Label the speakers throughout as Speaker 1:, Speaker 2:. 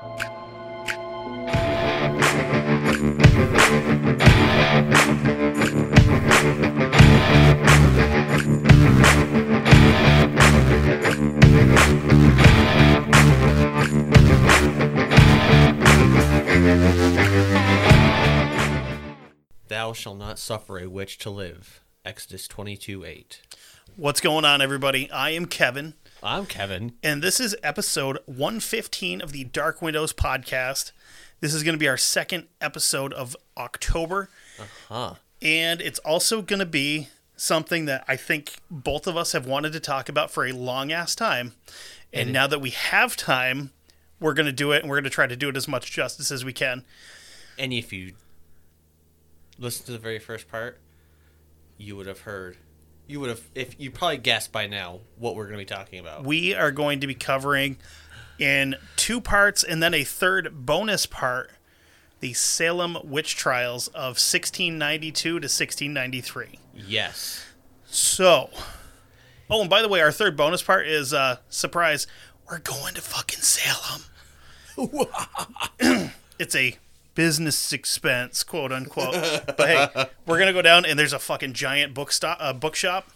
Speaker 1: Thou shalt not suffer a witch to live. Exodus 22 8.
Speaker 2: What's going on, everybody? I am Kevin,
Speaker 1: I'm Kevin.
Speaker 2: and this is episode 115 of the Dark Windows podcast. This is going to be our second episode of October,
Speaker 1: Huh.
Speaker 2: and it's also going to be something that I think both of us have wanted to talk about for a long ass time. And now that we have time, we're going to do it, and we're going to try to do it as much justice as we can.
Speaker 1: And if you listen to the very first part, you would have heard. You would have, if you probably guessed by now what we're going to be talking about.
Speaker 2: we are going to be covering in two parts and then a third bonus part the Salem witch trials of 1692 to 1693.
Speaker 1: Yes.
Speaker 2: So, oh, and by the way, our third bonus part is uh, surprise. We're going to fucking Salem. it's a business expense, quote unquote. but hey, we're gonna go down and there's a fucking giant bookstop, uh, bookshop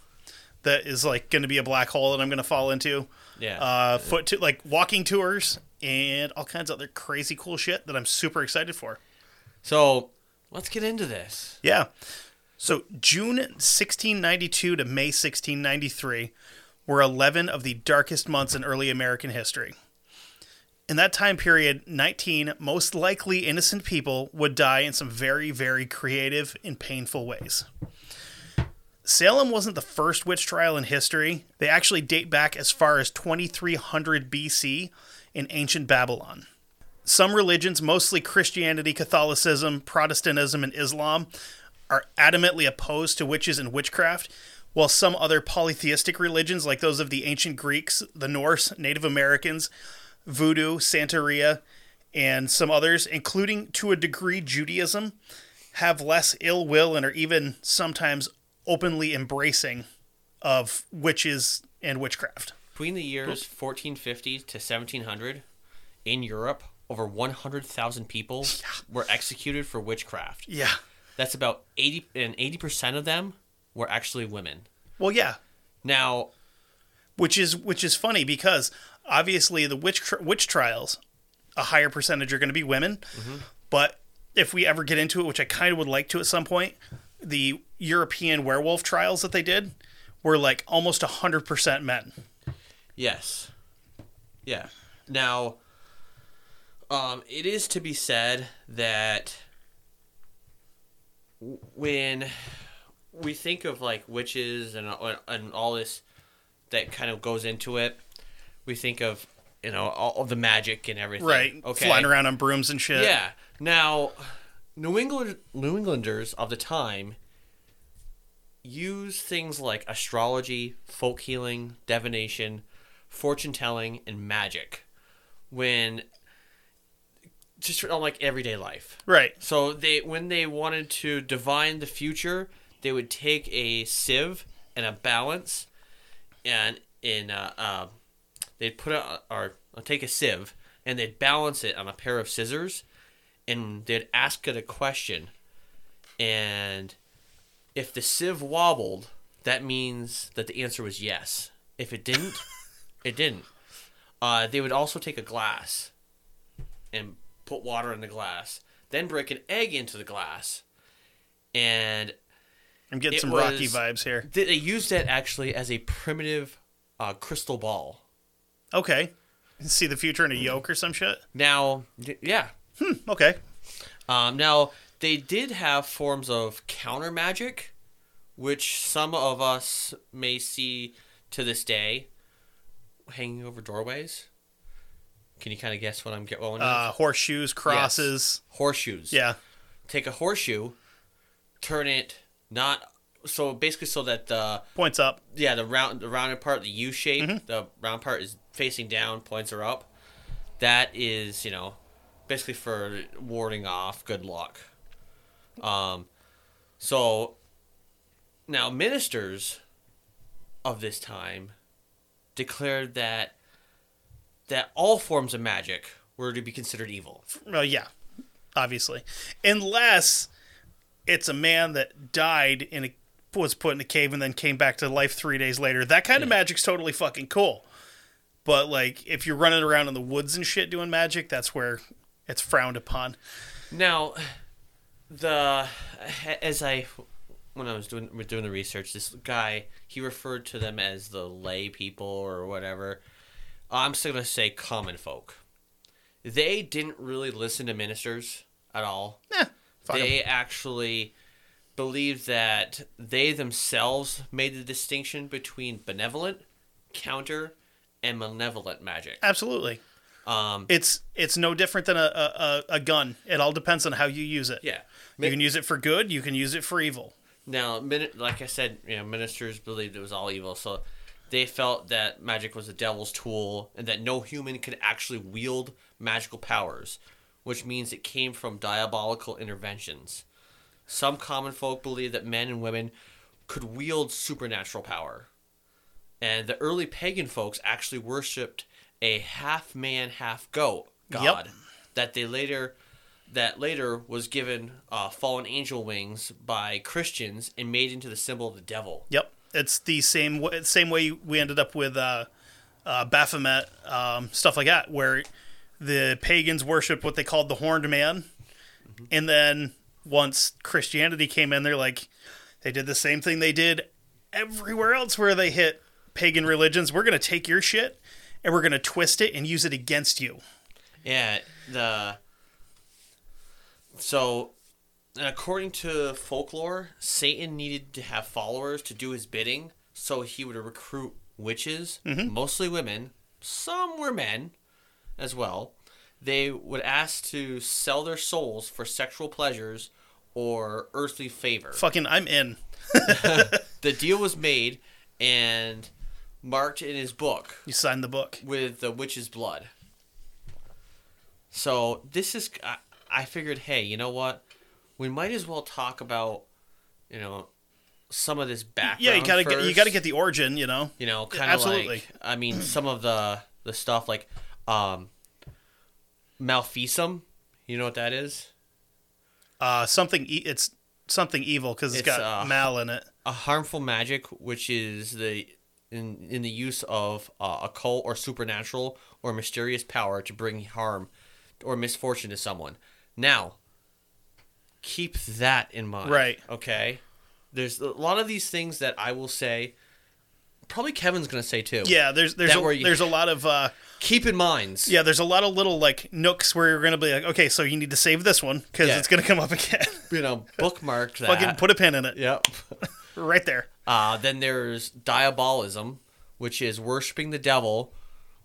Speaker 2: that is like gonna be a black hole that I'm gonna fall into
Speaker 1: Yeah.
Speaker 2: uh, foot to like walking tours and all kinds of other crazy cool shit that I'm super excited for.
Speaker 1: so let's get into this.
Speaker 2: Yeah. So June 1692 to May 1693 were 11 of the darkest months in early American history. In that time period, 19 most likely innocent people would die in some very, very creative and painful ways. Salem wasn't the first witch trial in history. They actually date back as far as 2300 BC in ancient Babylon. Some religions, mostly Christianity, Catholicism, Protestantism, and Islam, are adamantly opposed to witches and witchcraft, while some other polytheistic religions, like those of the ancient Greeks, the Norse, Native Americans, Voodoo, Santeria, and some others, including to a degree Judaism, have less ill will and are even sometimes openly embracing of witches and witchcraft.
Speaker 1: Between the years 1450 to 1700, in Europe, over 100,000 people were executed for witchcraft.
Speaker 2: Yeah.
Speaker 1: That's about 80, and 80% of them were actually women.
Speaker 2: Well, yeah,
Speaker 1: Now,
Speaker 2: which is which is funny because obviously the witch witch trials, a higher percentage are going to be women, but if we ever get into it, which I kind of would like to at some point, the European werewolf trials that they did were like almost hundred percent men.
Speaker 1: Yes. Yeah. Now, um, it is to be said that when we think of like witches and and all this that kind of goes into it, we think of you know all of the magic and everything.
Speaker 2: Right.
Speaker 1: Okay.
Speaker 2: Flying around on brooms and shit.
Speaker 1: Yeah. Now, New England New Englanders of the time use things like astrology, folk healing, divination, fortune telling, and magic when just on like everyday life.
Speaker 2: Right.
Speaker 1: So they when they wanted to divine the future, they would take a sieve and a balance, and in uh, uh, they'd put a or take a sieve and they'd balance it on a pair of scissors, and they'd ask it a question, and if the sieve wobbled, that means that the answer was yes. If it didn't, it didn't. Uh, they would also take a glass and put water in the glass, then break an egg into the glass, and
Speaker 2: I'm getting some Rocky vibes here.
Speaker 1: they they used that actually as a primitive uh, crystal ball.
Speaker 2: Okay. See the future in a yoke or some shit.
Speaker 1: Now, yeah.
Speaker 2: Okay.
Speaker 1: Um, now they did have forms of counter magic, which some of us may see to this day, hanging over doorways. Can you kind of guess what I'm get- going with?
Speaker 2: Uh, horseshoes, crosses.
Speaker 1: Horseshoes.
Speaker 2: Yeah.
Speaker 1: Take a horseshoe, turn it not so basically so that the
Speaker 2: Points up.
Speaker 1: yeah the round the rounded part the U shape the round part is facing down points are up. That is you know basically for warding off good luck. Um, so now ministers of this time declared that that all forms of magic were to be considered evil.
Speaker 2: Well, yeah, obviously, unless it's a man that died in a was put in a cave and then came back to life three days later. That kind of magic's totally fucking cool. But like, if you're running around in the woods and shit doing magic, that's where it's frowned upon.
Speaker 1: Now, the as I when I was doing doing the research, this guy he referred to them as the lay people or whatever. I'm still gonna say common folk. They didn't really listen to ministers at all.
Speaker 2: Eh, 'em.
Speaker 1: they actually believed that they themselves made the distinction between benevolent, counter, and malevolent magic.
Speaker 2: Absolutely.
Speaker 1: Um,
Speaker 2: It's it's no different than a, a, a- a gun. It all depends on how you use it.
Speaker 1: yeah.
Speaker 2: You can use it for good. You can use it for evil.
Speaker 1: Now, like I said, you know, ministers believed it was all evil, so they felt that magic was the devil's tool and that no human could actually wield magical powers, which means it came from diabolical interventions. Some common folk believed that men and women could wield supernatural power. And the early pagan folks actually worshipped a half man, half goat god that they later that later was given uh, fallen angel wings by Christians and made into the symbol of the devil.
Speaker 2: Yep, it's the same wa- same way we ended up with uh, uh, Baphomet um, stuff like that, where the pagans worshipped what they called the horned man, and then once Christianity came in, they're like they did the same thing they did everywhere else where they hit pagan religions. We're gonna take your shit and we're gonna twist it and use it against you.
Speaker 1: Yeah, the so according to folklore, Satan needed to have followers to do his bidding, so he would recruit witches, mm-hmm. mostly women, some were men as well. They would ask to sell their souls for sexual pleasures or earthly favor.
Speaker 2: Fucking, I'm in.
Speaker 1: The deal was made and marked in his book
Speaker 2: You signed the book.
Speaker 1: with the witch's blood. So this is, I, I figured, hey, you know what? We might as well talk about, you know, some of this background.
Speaker 2: Yeah, you gotta get you gotta get the origin. You know.
Speaker 1: you know, kind of
Speaker 2: absolutely.
Speaker 1: like, I mean, some of the the stuff like, um, Malfeasum. You know what that is?
Speaker 2: Uh, something. E- it's something evil because it's got
Speaker 1: uh,
Speaker 2: mal in it.
Speaker 1: a harmful magic, which is the in in the use of uh, occult or supernatural or mysterious power to bring harm or misfortune to someone. Now, keep that in mind.
Speaker 2: Right.
Speaker 1: Okay. There's a lot of these things that I will say. Probably Kevin's gonna say too.
Speaker 2: Yeah, there's there's a,
Speaker 1: you-
Speaker 2: there's a lot of uh,
Speaker 1: Keep in mind.
Speaker 2: yeah, there's a lot of little like nooks where you're gonna be like, okay, so you need to save this one because
Speaker 1: Yeah.
Speaker 2: it's gonna come up again.
Speaker 1: You know, bookmark that.
Speaker 2: Fucking put a pin in it,
Speaker 1: Yep.
Speaker 2: right there.
Speaker 1: Uh, then there's diabolism, which is worshiping the devil,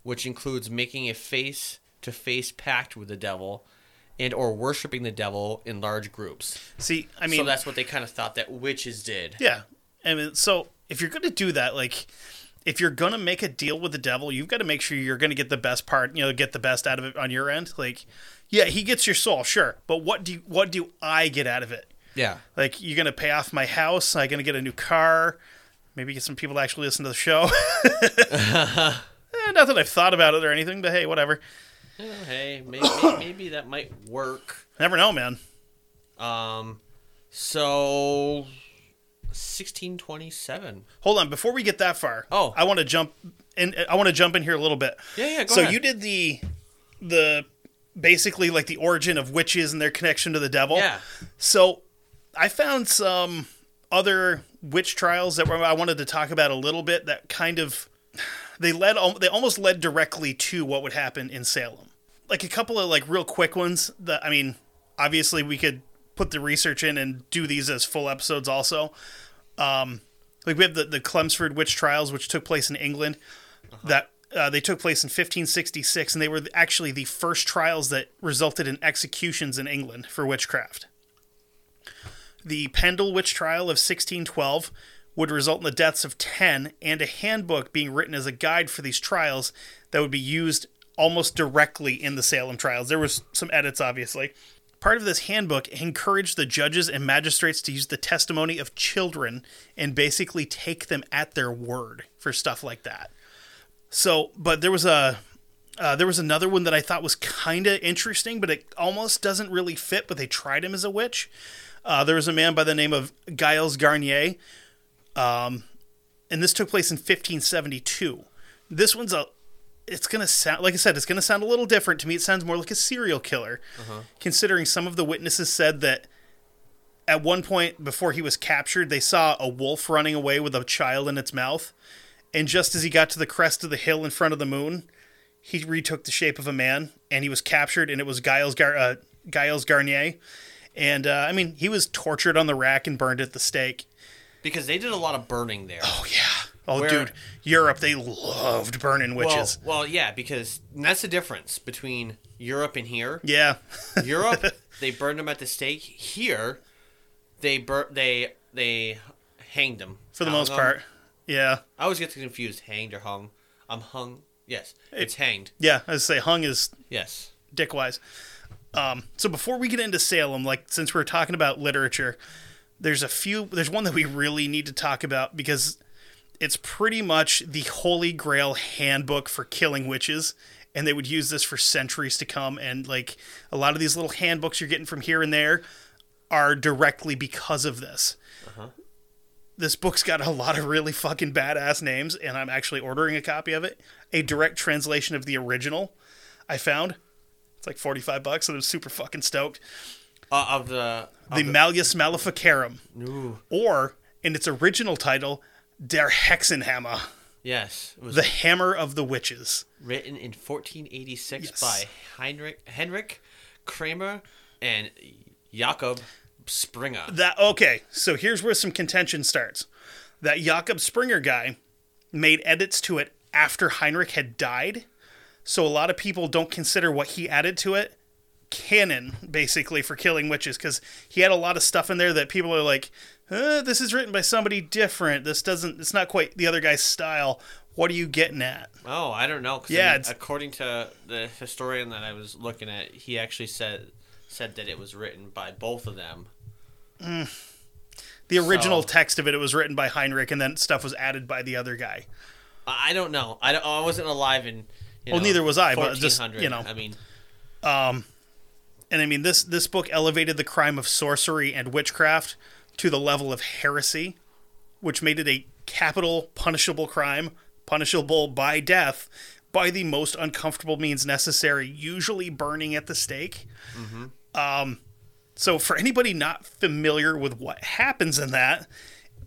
Speaker 1: which includes making a face-to-face pact with the devil, and or worshiping the devil in large groups.
Speaker 2: See, I mean,
Speaker 1: so that's what they kind of thought that witches did.
Speaker 2: yeah, I mean, so if you're gonna do that, like, if you're gonna make a deal with the devil, you've got to make sure you're gonna get the best part, you know, get the best out of it on your end. Like, yeah, he gets your soul, sure, but what do you, what do I get out of it?
Speaker 1: Yeah.
Speaker 2: Like, you're gonna pay off my house? I'm gonna get a new car? Maybe get some people to actually listen to the show. Eh, not that I've thought about it or anything, but hey, whatever.
Speaker 1: Oh, hey, maybe, maybe that might work.
Speaker 2: Never know, man.
Speaker 1: Um, so 1627.
Speaker 2: Hold on, before we get that far.
Speaker 1: Oh.
Speaker 2: I want to jump in. I want to jump in here a little bit.
Speaker 1: Yeah, yeah, go
Speaker 2: so
Speaker 1: ahead.
Speaker 2: you did the the basically like the origin of witches and their connection to the devil.
Speaker 1: Yeah.
Speaker 2: So I found some other witch trials that I wanted to talk about a little bit that kind of they led they almost led directly to what would happen in Salem. Like a couple of like real quick ones that I mean, obviously we could put the research in and do these as full episodes also. Um like we have the the Chelmsford witch trials which took place in England that uh, they took place in 1566 and they were actually the first trials that resulted in executions in England for witchcraft. The Pendle witch trial of 1612 would result in the deaths of 10 and a handbook being written as a guide for these trials that would be used almost directly in the Salem trials. There was some edits obviously. Part of this handbook encouraged the judges and magistrates to use the testimony of children and basically take them at their word for stuff like that. So, but there was a Uh, there was another one that I thought was kind of interesting, but it almost doesn't really fit. But they tried him as a witch. Uh, there was a man by the name of Giles Garnier, um, and this took place in 1572. This one's a. It's gonna sound like I said. It's gonna sound a little different to me. It sounds more like a serial killer, considering some of the witnesses said that at one point before he was captured, they saw a wolf running away with a child in its mouth, and just as he got to the crest of the hill in front of the moon, he retook the shape of a man, and he was captured, and it was Giles Gar- uh, Giles Garnier, and uh, I mean he was tortured on the rack and burned at the stake.
Speaker 1: Because they did a lot of burning there.
Speaker 2: Oh yeah. Oh
Speaker 1: Where-
Speaker 2: dude, Europe they loved burning witches.
Speaker 1: well, yeah, because that's the difference between Europe and here.
Speaker 2: yeah.
Speaker 1: Europe, they burned them at the stake. Here, they bur- they they hanged them
Speaker 2: For the
Speaker 1: most
Speaker 2: most
Speaker 1: 'em.
Speaker 2: part. Yeah.
Speaker 1: I always get confused. Hanged or hung? I'm hung. Yes, it's hanged.
Speaker 2: Yeah, I say hung is
Speaker 1: Yes.
Speaker 2: dickwise. Um, so before we get into Salem, like since we're talking about literature, there's a few. There's one that we really need to talk about because it's pretty much the holy grail handbook for killing witches, and they would use this for centuries to come. And like a lot of these little handbooks you're getting from here and there are directly because of this. This book's got a lot of really fucking badass names, and I'm actually ordering a copy of it. A direct translation of the original I found. It's like 45 bucks, and I'm super fucking stoked.
Speaker 1: Uh, of the
Speaker 2: The Malleus Maleficarum,
Speaker 1: ooh,
Speaker 2: or in its original title, Der Hexenhammer,
Speaker 1: yes, it was
Speaker 2: the Hammer of the Witches.
Speaker 1: written in 1486
Speaker 2: Yes.
Speaker 1: by Heinrich Henrik Kramer and Jakob Springer.
Speaker 2: That okay, so here's where some contention starts. That Jakob Springer guy made edits to it after Heinrich had died, so a lot of people don't consider what he added to it canon, basically, for killing witches, because he had a lot of stuff in there that people are like, uh, "This is written by somebody different. This doesn't. It's not quite the other guy's style." What are you getting at?
Speaker 1: Oh, I don't know. 'cause, I
Speaker 2: Yeah,
Speaker 1: mean, according to the historian that I was looking at, he actually said said that it was written by both of them.
Speaker 2: The original
Speaker 1: So-
Speaker 2: text of it, it was written by Heinrich, and then stuff was added by the other guy.
Speaker 1: I don't know. I, don't, I wasn't alive in. You
Speaker 2: Well, neither was I, but just, you know.
Speaker 1: I mean, um,
Speaker 2: and I mean this this book elevated the crime of sorcery and witchcraft to the level of heresy, which made it a capital punishable crime, punishable by death by the most uncomfortable means necessary, usually burning at the stake. Um, so for anybody not familiar with what happens in that,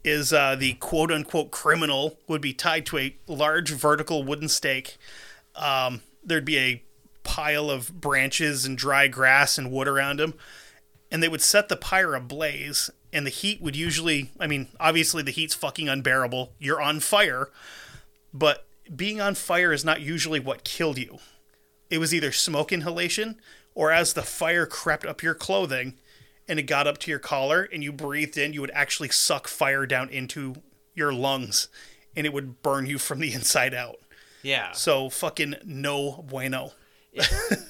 Speaker 2: is uh, the quote unquote criminal would be tied to a large vertical wooden stake. Um, there'd be a pile of branches and dry grass and wood around him, and they would set the pyre ablaze. And the heat would usually, I mean, obviously the heat's fucking unbearable. You're on fire, but being on fire is not usually what killed you. It was either smoke inhalation or as the fire crept up your clothing and it got up to your collar and you breathed in, you would actually suck fire down into your lungs and it would burn you from the inside out.
Speaker 1: yeah.
Speaker 2: So fucking no bueno.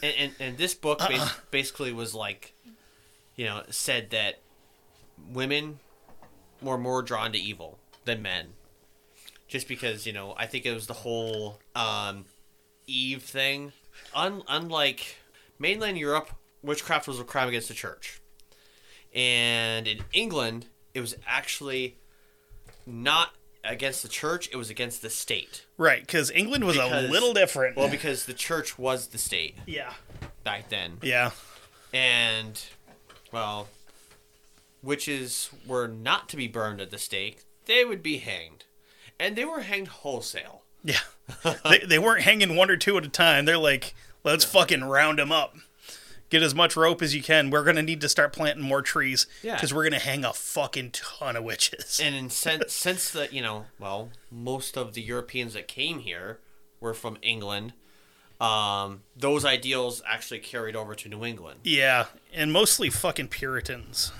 Speaker 1: and, and, and this book
Speaker 2: Uh-uh.
Speaker 1: basically was like, you know, said that women were more drawn to evil than men. Just because, you know, I think it was the whole um, Eve thing. Un- unlike mainland Europe, witchcraft was a crime against the church. And in England, it was actually not against the church, it was against the state.
Speaker 2: Right, because England was a little different.
Speaker 1: Well, because the church was the state
Speaker 2: yeah.
Speaker 1: back then.
Speaker 2: Yeah.
Speaker 1: and well witches were not to be burned at the stake they would be hanged and they were hanged wholesale
Speaker 2: Yeah. they, they weren't hanging one or two at a time. They're like, let's fucking round them up. Get as much rope as you can. We're going to need to start planting more trees
Speaker 1: Yeah.
Speaker 2: because we're going to hang a fucking ton of witches.
Speaker 1: and in since since the you know well most of the europeans that came here were from england um, those ideals actually carried over to new england
Speaker 2: yeah, and mostly fucking Puritans.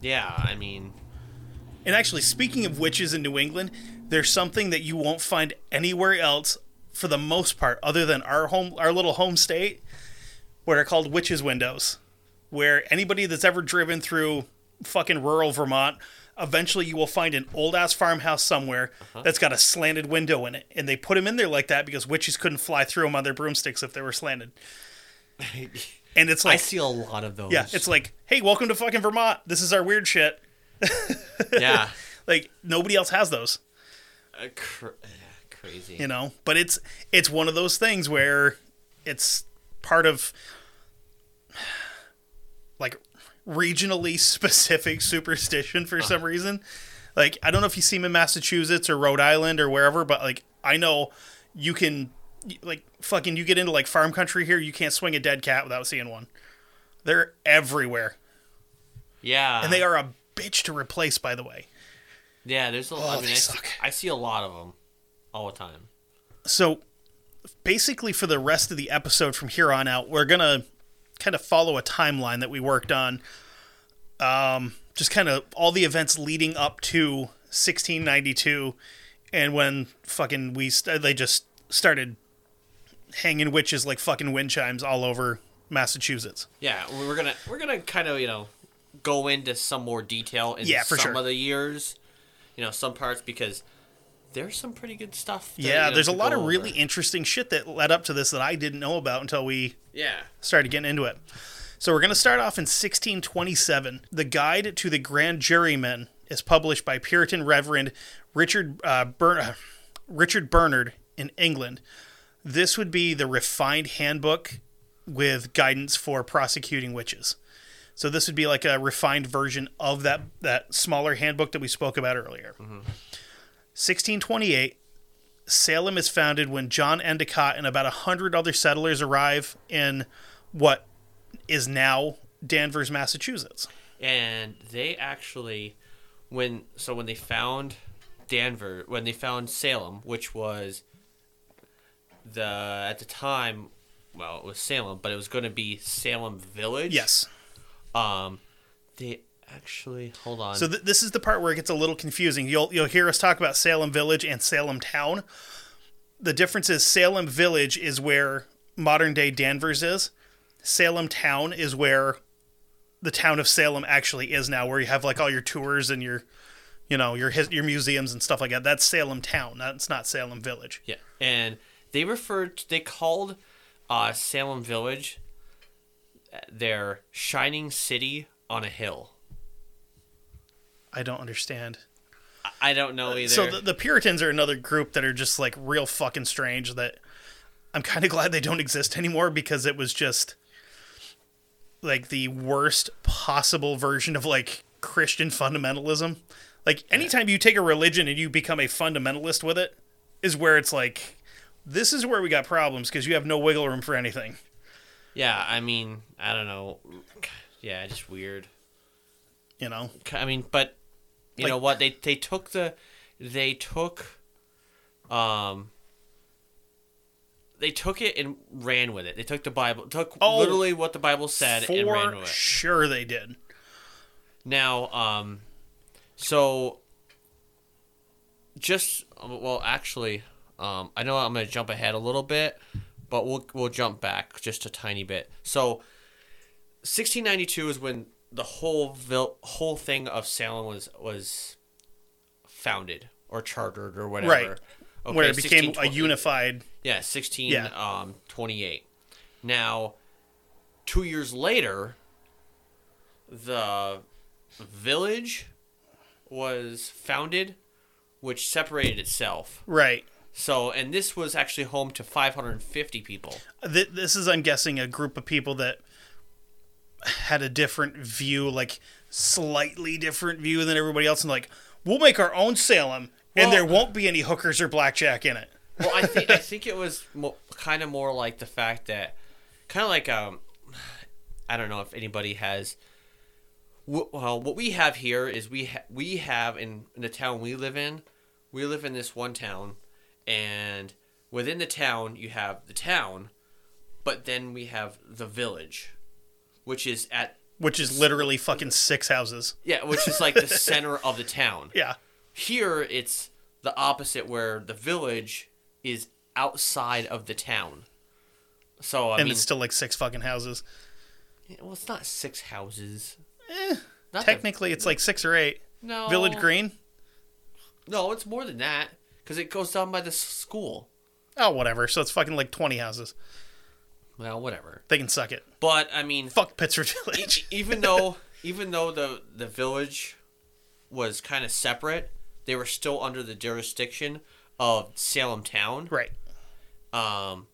Speaker 1: Yeah i mean
Speaker 2: And actually, speaking of witches in New England, there's something that you won't find anywhere else for the most part, other than our home, our little home state, what are called witches' windows, where anybody that's ever driven through fucking rural Vermont, eventually you will find an old ass farmhouse somewhere
Speaker 1: Uh-huh.
Speaker 2: that's got a slanted window in it, and they put them in there like that because witches couldn't fly through them on their broomsticks if they were slanted. And it's like I
Speaker 1: see a lot of those.
Speaker 2: yeah, it's like, hey, welcome to fucking Vermont. This is our weird shit.
Speaker 1: yeah,
Speaker 2: Like nobody else has those,
Speaker 1: Uh, cr- crazy.
Speaker 2: you know. But it's it's one of those things where it's part of like regionally specific superstition for some reason. Like I don't know if you see them in Massachusetts or Rhode Island or wherever, but like I know you can like fucking you get into like farm country here, you can't swing a dead cat without seeing one. They're everywhere,
Speaker 1: Yeah,
Speaker 2: and they are a bitch to replace. By the way,
Speaker 1: Yeah, there's a lot. I
Speaker 2: Oh,
Speaker 1: mean,
Speaker 2: they
Speaker 1: I see. I see a lot of them all the time.
Speaker 2: so basically for the rest of the episode from here on out we're gonna kind of follow a timeline that we worked on um, just kind of all the events leading up to 1692 and when fucking we st- they just started hanging witches like fucking wind chimes all over massachusetts
Speaker 1: Yeah, we're gonna we're gonna kind of you know go into some more detail in
Speaker 2: Yeah, for
Speaker 1: some
Speaker 2: sure.
Speaker 1: of the years, you know, some parts because there's some pretty good stuff. to,
Speaker 2: yeah
Speaker 1: you know,
Speaker 2: there's a lot of really
Speaker 1: over.
Speaker 2: interesting shit that led up to this that i didn't know about until we
Speaker 1: yeah.
Speaker 2: started getting into it. So we're to start off in 1627. The Guide to the Grand Jurymen is published by Puritan Reverend Richard uh, Bern- uh, Richard Bernard in England. This would be the refined handbook with guidance for prosecuting witches. So this would be like a refined version of that that smaller handbook that we spoke about earlier. 1628 Salem is founded when John Endicott and about a hundred other settlers arrive in what is now Danvers, Massachusetts.
Speaker 1: and they actually when so when they found Danvers when they found Salem which was the at the time well it was Salem but it was going to be Salem Village
Speaker 2: Yes.
Speaker 1: um they actually hold on
Speaker 2: So th- this is the part where it gets a little confusing. You'll you'll hear us talk about Salem Village and Salem Town. The difference is Salem Village is where modern day Danvers is. Salem Town is where the town of Salem actually is now, where you have like all your tours and your, you know, your his- your museums and stuff like that. That's Salem Town. That's not Salem Village.
Speaker 1: yeah and they referred to, they called uh Salem Village uh, their shining city on a hill
Speaker 2: I don't understand.
Speaker 1: I- I don't know either
Speaker 2: So the, the Puritans are another group that are just like real fucking strange. That I'm kind of glad they don't exist anymore because it was just like the worst possible version of like Christian fundamentalism. Like anytime you take a religion and you become a fundamentalist with it, is where it's like, this is where we got problems because you have no wiggle room for anything.
Speaker 1: yeah I mean I don't know yeah just weird
Speaker 2: You know,
Speaker 1: I mean, but you
Speaker 2: Like-
Speaker 1: know what? They they took the they took um they took it and ran with it. They took the Bible, took
Speaker 2: Oh,
Speaker 1: literally what the Bible said and ran with it.
Speaker 2: sure they did.
Speaker 1: Now, um, so just well, actually, um, I know I'm gonna jump ahead a little bit, but we'll we'll jump back just a tiny bit. So, 1692 is when the whole vil- whole thing of Salem was was founded or chartered or whatever.
Speaker 2: Right.
Speaker 1: Okay,
Speaker 2: where it became a unified.
Speaker 1: yeah, sixteen
Speaker 2: Yeah.
Speaker 1: um twenty eight. Now, two years later, the village was founded, which separated itself.
Speaker 2: Right.
Speaker 1: So, and this was actually home to five hundred and fifty people.
Speaker 2: This is, I'm guessing, a group of people that had a different view, like slightly different view than everybody else, and like, we'll make our own Salem, and
Speaker 1: Well-
Speaker 2: there won't be any hookers or blackjack in it.
Speaker 1: Well, I think I think it was mo- kind of more like the fact that, kind of like um, I don't know if anybody has. wh- Well, what we have here is we ha- we have in, in the town we live in, we live in this one town, and within the town you have the town, but then we have the village, which is at
Speaker 2: Which is literally fucking six houses.
Speaker 1: yeah, which is like the center of the town.
Speaker 2: Yeah.
Speaker 1: Here it's the opposite where the village is outside of the town. So I
Speaker 2: and
Speaker 1: mean,
Speaker 2: it's still like six fucking houses.
Speaker 1: well, it's not six houses.
Speaker 2: Eh,
Speaker 1: Not the-
Speaker 2: technically, it's like six or eight.
Speaker 1: No.
Speaker 2: Village Green.
Speaker 1: No, it's more than that because it goes down by the school.
Speaker 2: Oh, whatever. So it's fucking like 20 houses.
Speaker 1: Well, whatever.
Speaker 2: They can suck it.
Speaker 1: But I mean,
Speaker 2: Fuck Pittsford
Speaker 1: e-
Speaker 2: Village.
Speaker 1: even though even though the the village was kind of separate, they were still under the jurisdiction of Salem town.
Speaker 2: right.
Speaker 1: Um,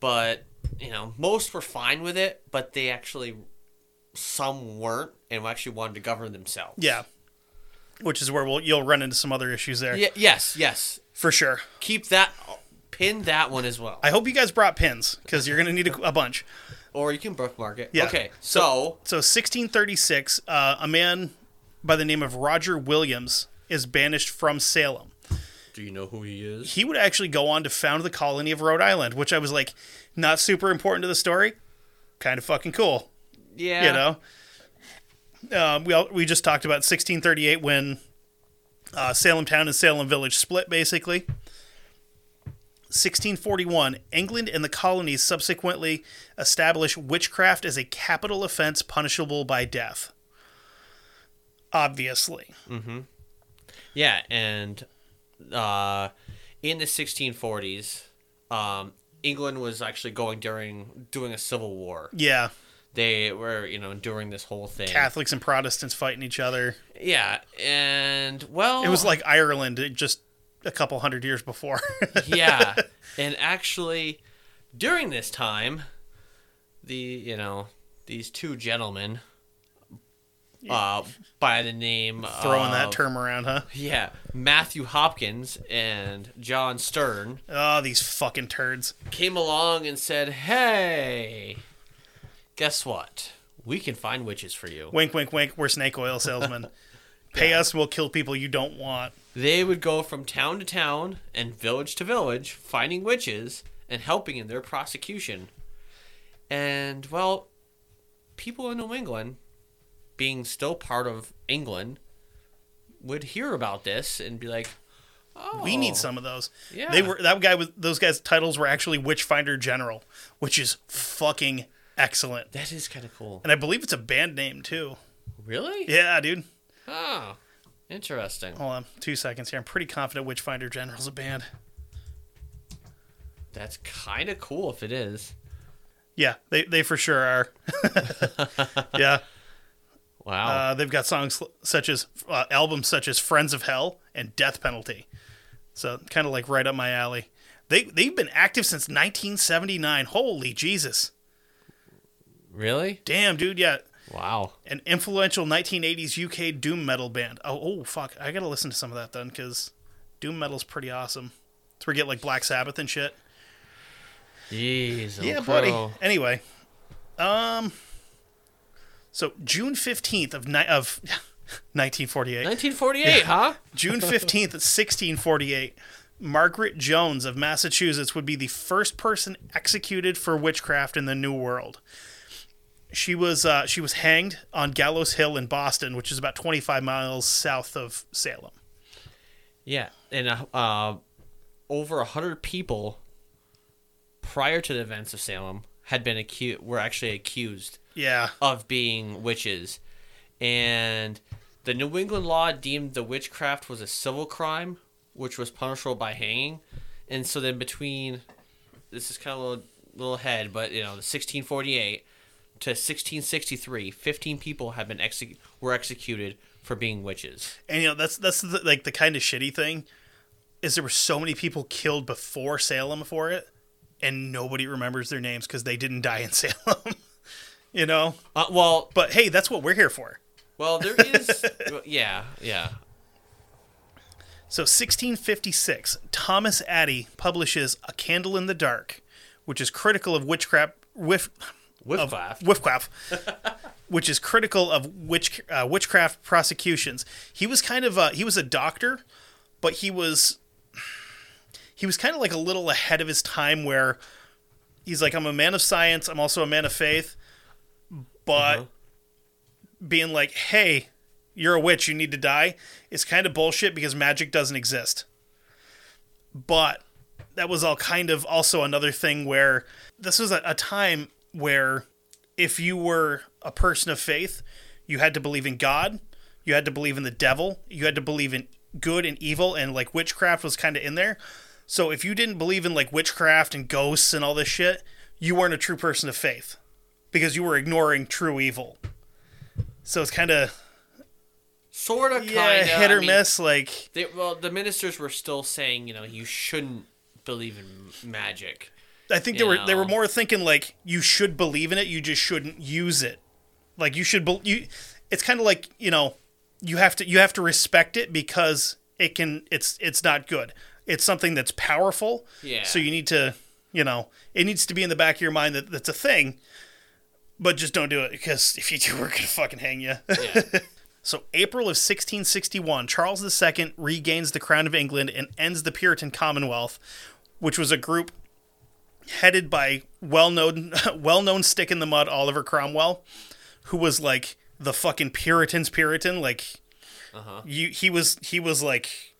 Speaker 1: but you know, most were fine with it, but they actually some weren't and actually wanted to govern themselves.
Speaker 2: Yeah. Which is where we'll, you'll run into some other issues there.
Speaker 1: Ye- yes, yes.
Speaker 2: For sure.
Speaker 1: Keep that pin that one as well,
Speaker 2: I hope you guys brought pins because you're going to need a, a bunch.
Speaker 1: or you can bookmark it.
Speaker 2: Yeah.
Speaker 1: Okay, so
Speaker 2: So 1636, uh, a man by the name of Roger Williams is banished from Salem.
Speaker 1: do you know who he is?
Speaker 2: He would actually go on to found the colony of Rhode Island, which I was like, not super important to the story. Kind of fucking cool,
Speaker 1: Yeah.
Speaker 2: you know. Um, we all, we just talked about 1638 when uh, Salem town and Salem village split, basically. 1641, England and the colonies subsequently established witchcraft as a capital offense punishable by death. Obviously. Mm-hmm.
Speaker 1: Yeah, and uh, in the 1640s, um, England was actually going during doing a civil war.
Speaker 2: Yeah.
Speaker 1: They were, you know, during this whole thing.
Speaker 2: Catholics and Protestants fighting each other.
Speaker 1: Yeah, and well,
Speaker 2: It was like Ireland just a couple hundred years before.
Speaker 1: yeah, and actually, during this time, the you know these two gentlemen, uh, by the name
Speaker 2: Throwing that term around, huh?
Speaker 1: yeah, Matthew Hopkins and John Stearne
Speaker 2: Oh, these fucking turds.
Speaker 1: came along and said, "Hey, guess what? We can find witches for you."
Speaker 2: Wink, wink, wink. We're snake oil salesmen. Pay us, we'll kill people you don't want.
Speaker 1: They would go from town to town and village to village, finding witches and helping in their prosecution. And, well, people in New England, being still part of England, would hear about this and be like, oh.
Speaker 2: We need oh, some of those.
Speaker 1: Yeah.
Speaker 2: They were that guy with those guys' titles were actually Witchfinder General, which is fucking excellent.
Speaker 1: That is kind of cool.
Speaker 2: And I believe it's a band name too.
Speaker 1: Really?
Speaker 2: Yeah, dude.
Speaker 1: Oh, interesting.
Speaker 2: Hold on, two seconds here. I'm pretty confident Witchfinder General's a band.
Speaker 1: That's kind of cool if it is.
Speaker 2: Yeah, they they for sure are. yeah,
Speaker 1: Wow.
Speaker 2: uh, they've got songs such as uh, albums such as Friends of Hell and Death Penalty. So kind of like right up my alley. They they've been active since 1979. Holy Jesus,
Speaker 1: really?
Speaker 2: damn, dude. Yeah,
Speaker 1: Wow.
Speaker 2: an influential 1980s UK doom metal band. Oh, oh fuck, I gotta listen to some of that then because doom metal's pretty awesome. It's where you get like Black Sabbath and shit.
Speaker 1: Jeez.
Speaker 2: Yeah, buddy. Anyway, um, so June 15th of ni- of 1948.
Speaker 1: 1948, huh?
Speaker 2: June 15th, 1648, Margaret Jones of Massachusetts would be the first person executed for witchcraft in the New World. She was uh, she was hanged on Gallows Hill in Boston, which is about 25 miles south of Salem.
Speaker 1: Yeah, and uh, uh, over a hundred people prior to the events of Salem had been accused were actually accused
Speaker 2: Yeah,
Speaker 1: of being witches, and the New England law deemed the witchcraft was a civil crime, which was punishable by hanging, and so then between this is kind of a little, little head, but you know the 1648 to 1663, 15 people have been exec- were executed for being witches.
Speaker 2: and you know that's that's the, like the kind of shitty thing is there were so many people killed before Salem for it, and nobody remembers their names because they didn't die in Salem. you know,
Speaker 1: Uh, well,
Speaker 2: but hey, that's what we're here for.
Speaker 1: Well, there is. yeah, yeah.
Speaker 2: So 1656, Thomas Ady publishes A Candle in the Dark, which is critical of witchcraft whiff, of
Speaker 1: Whiffcraft.
Speaker 2: which is critical of witch uh, witchcraft prosecutions. He was kind of a, he was a doctor, but he was he was kind of like a little ahead of his time where he's like I'm a man of science, I'm also a man of faith, but
Speaker 1: Uh-huh.
Speaker 2: being like, "Hey, you're a witch, you need to die," is kind of bullshit because magic doesn't exist. But that was all kind of also another thing where this was a, a time where if you were a person of faith, you had to believe in God, You had to believe in the devil. You had to believe in good and evil, and like witchcraft was kind of in there. So if you didn't believe in like witchcraft and ghosts and all this shit, you weren't a true person of faith because you were ignoring true evil. So it's kind of
Speaker 1: Sort of,
Speaker 2: yeah,
Speaker 1: kind of
Speaker 2: hit or miss. Like
Speaker 1: They, well, the ministers were still saying, you know, you shouldn't believe in magic.
Speaker 2: I think they
Speaker 1: You
Speaker 2: were they were more thinking like you should believe in it, you just shouldn't use it. Like you should be, you. It's kind of like you know you have to you have to respect it because it can it's it's not good. It's something that's powerful.
Speaker 1: Yeah.
Speaker 2: So you need to you know it needs to be in the back of your mind that that's a thing. But just don't do it because if you do, we're gonna fucking hang you.
Speaker 1: Yeah.
Speaker 2: So, April of 1661, Charles II regains the crown of England and ends the Puritan Commonwealth, which was a group headed by well-known well-known stick in the mud Oliver Cromwell, who was like the fucking Puritans Puritan, like
Speaker 1: Uh-huh.
Speaker 2: you he was he was like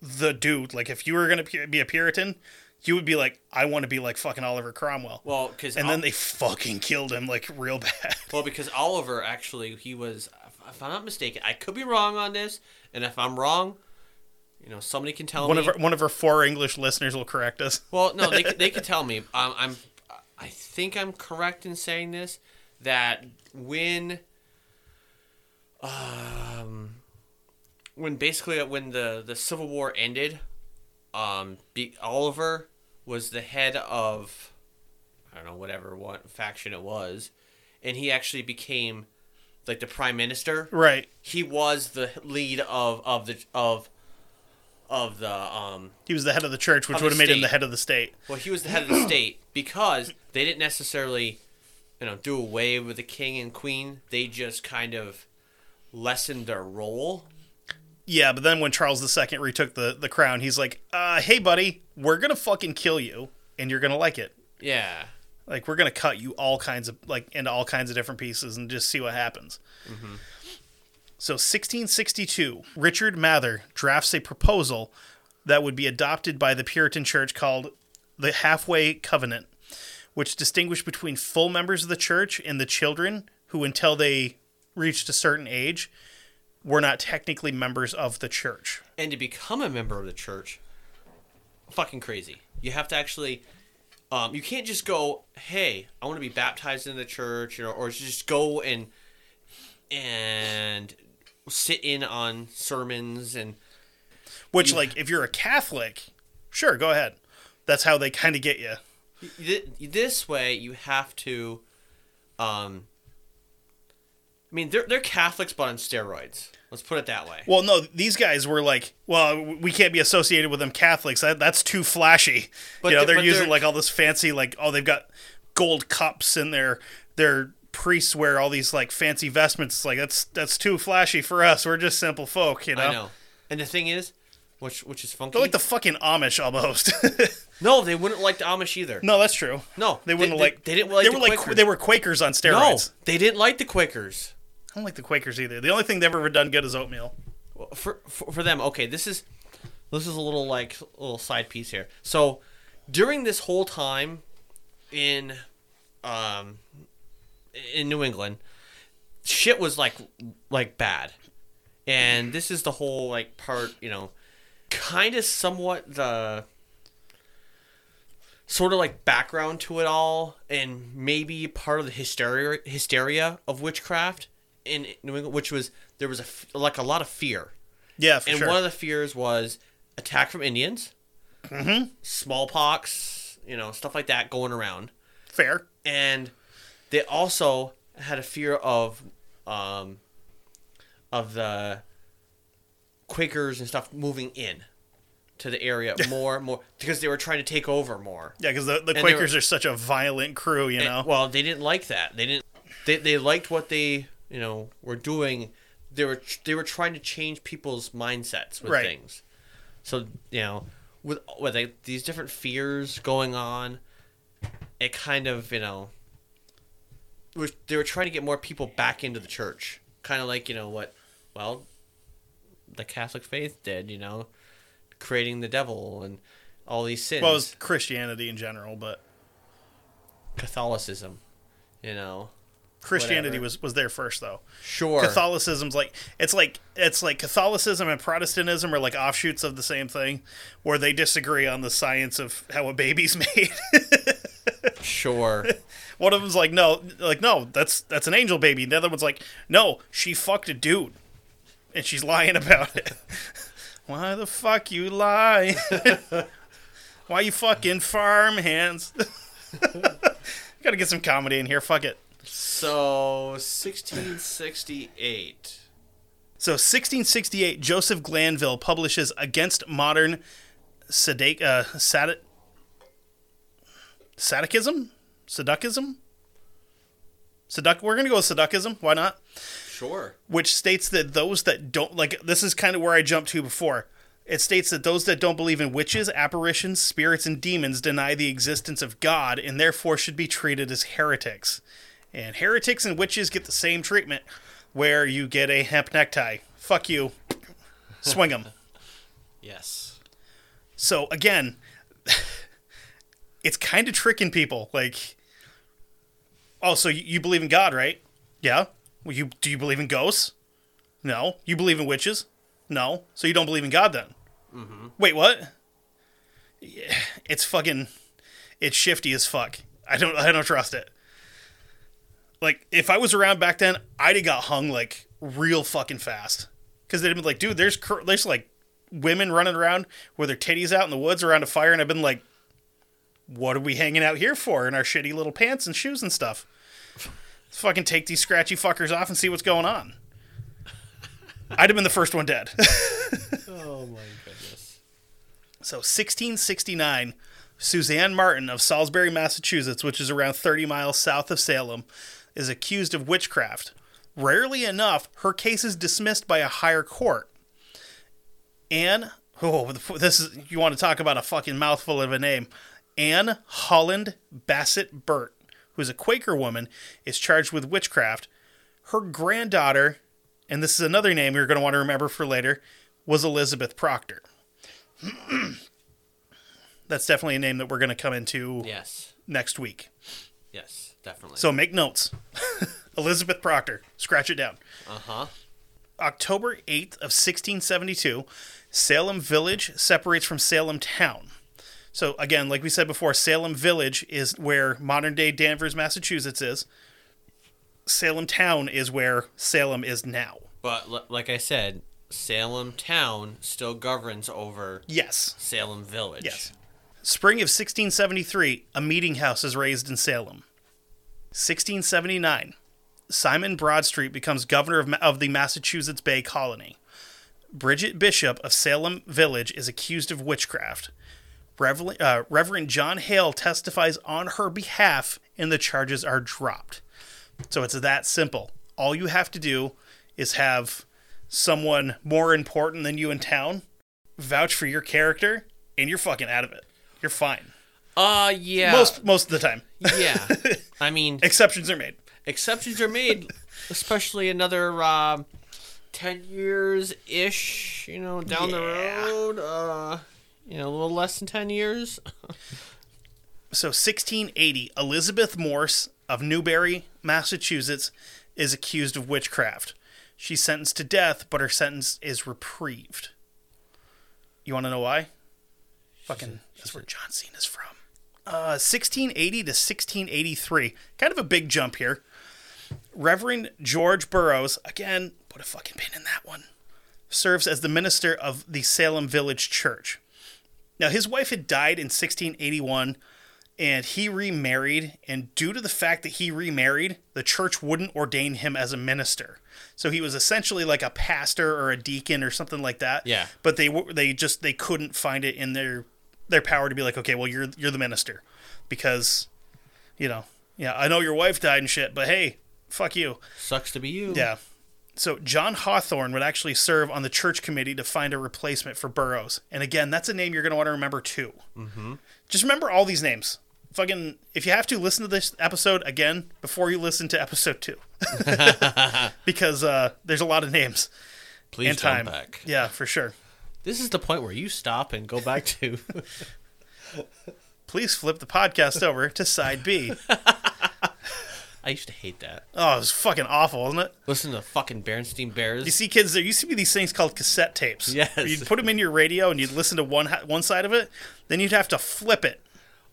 Speaker 2: the dude. Like if you were going to be a Puritan, you would be like I want to be like fucking Oliver Cromwell.
Speaker 1: Well, because
Speaker 2: and then they fucking killed him like real bad.
Speaker 1: well because Oliver actually he was if I'm not mistaken I could be wrong on this and if I'm wrong, you know somebody can tell
Speaker 2: One
Speaker 1: me.
Speaker 2: of our, one of our four English listeners will correct us.
Speaker 1: Well, no, they, they could tell me. Um, I'm, I think I'm correct in saying this that when, um, when basically when the the Civil War ended, um, be, Oliver was the head of, I don't know whatever what faction it was, and he actually became like the prime minister
Speaker 2: Right.
Speaker 1: he was the lead of of the of of the um
Speaker 2: He was the head of the church, which
Speaker 1: Of the
Speaker 2: would have made him
Speaker 1: state.
Speaker 2: the head of the state.
Speaker 1: well he was the head of the state because they didn't necessarily you know do away with the king and queen they just kind of lessened their role
Speaker 2: Yeah, but then when Charles II retook the, the crown, he's like, uh, hey, buddy, we're going to fucking kill you, and you're going to like it.
Speaker 1: yeah
Speaker 2: Like, we're going to cut you all kinds of, like, into all kinds of different pieces and just see what happens. So, 1662, Richard Mather drafts a proposal that would be adopted by the Puritan Church called the Halfway Covenant, which distinguished between full members of the church and the children who, until they reached a certain age, were not technically members of the church.
Speaker 1: and to become a member of the church fucking crazy you have to actually um, you can't just go hey i want to be baptized in the church you know, or just go and and sit in on sermons and
Speaker 2: Which, like, if you're a Catholic, sure, go ahead. That's how they kind of get you.
Speaker 1: This way you have to um i mean they're, they're catholics but on steroids let's put it that way
Speaker 2: Well, no, these guys were like, well, we can't be associated with them Catholics. That that's too flashy.
Speaker 1: But
Speaker 2: you know,
Speaker 1: the-
Speaker 2: they're using
Speaker 1: they're-
Speaker 2: like all this fancy, like, oh, they've got gold cups and their their priests wear all these like fancy vestments. It's like that's that's too flashy for us. We're just simple folk, you know.
Speaker 1: i know and the thing is which which is funky
Speaker 2: They're like the fucking Amish almost.
Speaker 1: no they wouldn't like the amish either
Speaker 2: no, that's true.
Speaker 1: no
Speaker 2: They wouldn't
Speaker 1: they,
Speaker 2: like.
Speaker 1: they didn't like
Speaker 2: They
Speaker 1: the
Speaker 2: were like
Speaker 1: Quakers.
Speaker 2: they were Quakers on
Speaker 1: no
Speaker 2: steroids.
Speaker 1: they didn't like the quakers
Speaker 2: I don't like the Quakers either. The only thing they've ever done good is oatmeal.
Speaker 1: For, for for them okay this is this is a little like a little side piece here so during this whole time in um in new england shit was like like bad and this is the whole like part you know kind of somewhat the sort of like background to it all and maybe part of the hysteria hysteria of witchcraft in new england which was there was a like a lot of fear
Speaker 2: Yeah, for
Speaker 1: and
Speaker 2: sure.
Speaker 1: one of the fears was attack from Indians, mm-hmm. smallpox, you know, stuff like that going around.
Speaker 2: Fair.
Speaker 1: And they also had a fear of, um, of the Quakers and stuff moving in to the area more, more because they were trying to take over more.
Speaker 2: Yeah, because the, the Quakers
Speaker 1: were-
Speaker 2: are such a violent crew, you
Speaker 1: And-
Speaker 2: know.
Speaker 1: well, they didn't like that. They didn't. They, they liked what they you know were doing. They were they were trying to change people's mindsets with
Speaker 2: Right.
Speaker 1: things. So you know, with with like, these different fears going on, it kind of you know. Was, they were trying to get more people back into the church, kind of like you know what, well, the Catholic faith did. You know, creating the devil and all these sins.
Speaker 2: well, it was Christianity in general, but
Speaker 1: Catholicism, you know.
Speaker 2: Christianity
Speaker 1: Whatever.
Speaker 2: was was there first though.
Speaker 1: Sure.
Speaker 2: Catholicism's like it's like it's like Catholicism and Protestantism are like offshoots of the same thing, where they disagree on the science of how a baby's made.
Speaker 1: Sure.
Speaker 2: One of them's like, no, like no, that's that's an angel baby. The other one's like, no, she fucked a dude, and she's lying about it. Why the fuck you lie? Why you fucking farm hands? Gotta get some comedy in here. Fuck it.
Speaker 1: So 1668.
Speaker 2: So 1668, Joseph Glanvill publishes Against Modern Sadak, uh, Sadism? Saducism? Saduk- We're going to go with Saducism. Why not?
Speaker 1: Sure.
Speaker 2: Which states that those that don't, like, this is kind of where I jumped to before. It states that those that don't believe in witches, apparitions, spirits, and demons deny the existence of God and therefore should be treated as heretics. And heretics and witches get the same treatment where you get a hemp necktie. Fuck you. Swing them.
Speaker 1: Yes.
Speaker 2: So again, it's kind of tricking people. Like, oh, so you, believe in God, right? Yeah. Well, you do you believe in ghosts? No. You believe in witches? No. So you don't believe in God then? Mm-hmm. Wait, what? Yeah, it's fucking. It's shifty as fuck. I don't. I don't trust it. Like, if I was around back then, I'd have got hung like real fucking fast. Because they'd have been like, dude, there's cur- there's like women running around with their titties out in the woods around a fire, and I've been like, what are we hanging out here for in our shitty little pants and shoes and stuff? Let's fucking take these scratchy fuckers off and see what's going on. I'd have been the first one dead.
Speaker 1: Oh my goodness.
Speaker 2: So 1669, Suzanne Martin of Salisbury, Massachusetts, which is around 30 miles south of Salem, is accused of witchcraft. Rarely enough, her case is dismissed by a higher court. Anne, oh, this is you want to talk about a fucking mouthful of a name. Anne Holland Bassett Burt, who's a Quaker woman, is charged with witchcraft. Her granddaughter, and this is another name you're going to want to remember for later, was Elizabeth Proctor. That's definitely a name that we're going to come into
Speaker 1: Yes.
Speaker 2: next week.
Speaker 1: Yes, definitely.
Speaker 2: So make notes. Elizabeth Proctor. Scratch it down.
Speaker 1: uh huh.
Speaker 2: October 8th of 1672, Salem Village separates from Salem Town. So again, like we said before, Salem Village is where modern-day Danvers, Massachusetts is. Salem Town is where Salem is now.
Speaker 1: But l- like I said, Salem town still governs over
Speaker 2: Yes.
Speaker 1: Salem village.
Speaker 2: Yes. Spring of 1673, a meeting house is raised in Salem. 1679, Simon Broadstreet becomes governor of, of the Massachusetts Bay Colony. Bridget Bishop of Salem Village is accused of witchcraft. Reverend, uh, Reverend John Hale testifies on her behalf, and the charges are dropped. So it's that simple. All you have to do is have someone more important than you in town vouch for your character, and you're fucking out of it. You're fine.
Speaker 1: Uh yeah.
Speaker 2: Most most of the time.
Speaker 1: yeah. I mean,
Speaker 2: Exceptions are made.
Speaker 1: exceptions are made, especially another um, ten years ish. You know, down the road. Uh, you know, a little less than ten years.
Speaker 2: So 1680, Elizabeth Morse of Newbury, Massachusetts, is accused of witchcraft. She's sentenced to death, but her sentence is reprieved. You want to know why? Fucking, that's where John Cena's from. Uh, 1680 to 1683. Kind of a big jump here. Reverend George Burroughs, again, put a fucking pin in that one, serves as the minister of the Salem Village Church. Now, his wife had died in 1681, and he remarried. And due to the fact that he remarried, the church wouldn't ordain him as a minister. So he was essentially like a pastor or a deacon or something like that.
Speaker 1: Yeah.
Speaker 2: But they they just they couldn't find it in their their power to be like, okay, well you're you're the minister, because, you know, yeah, I know your wife died and shit, but hey, fuck you.
Speaker 1: Sucks to be you.
Speaker 2: Yeah. So John Hawthorne would actually serve on the church committee to find a replacement for Burroughs. And again, that's a name you're going to want to remember too. Mm-hmm. Just remember all these names. Fucking, if you have to listen to this episode again before you listen to episode two, because uh, there's a lot of names
Speaker 1: Please
Speaker 2: and time.
Speaker 1: back.
Speaker 2: Yeah, for sure.
Speaker 1: This is the point where you stop and go back to.
Speaker 2: Please flip the podcast over to side B.
Speaker 1: I used to hate that.
Speaker 2: Oh, it was fucking awful, wasn't it?
Speaker 1: Listen to fucking Berenstein Bears.
Speaker 2: You see, kids, there used to be these things called cassette tapes.
Speaker 1: Yes.
Speaker 2: You'd put them in your radio and you'd listen to one one side of it, then you'd have to flip it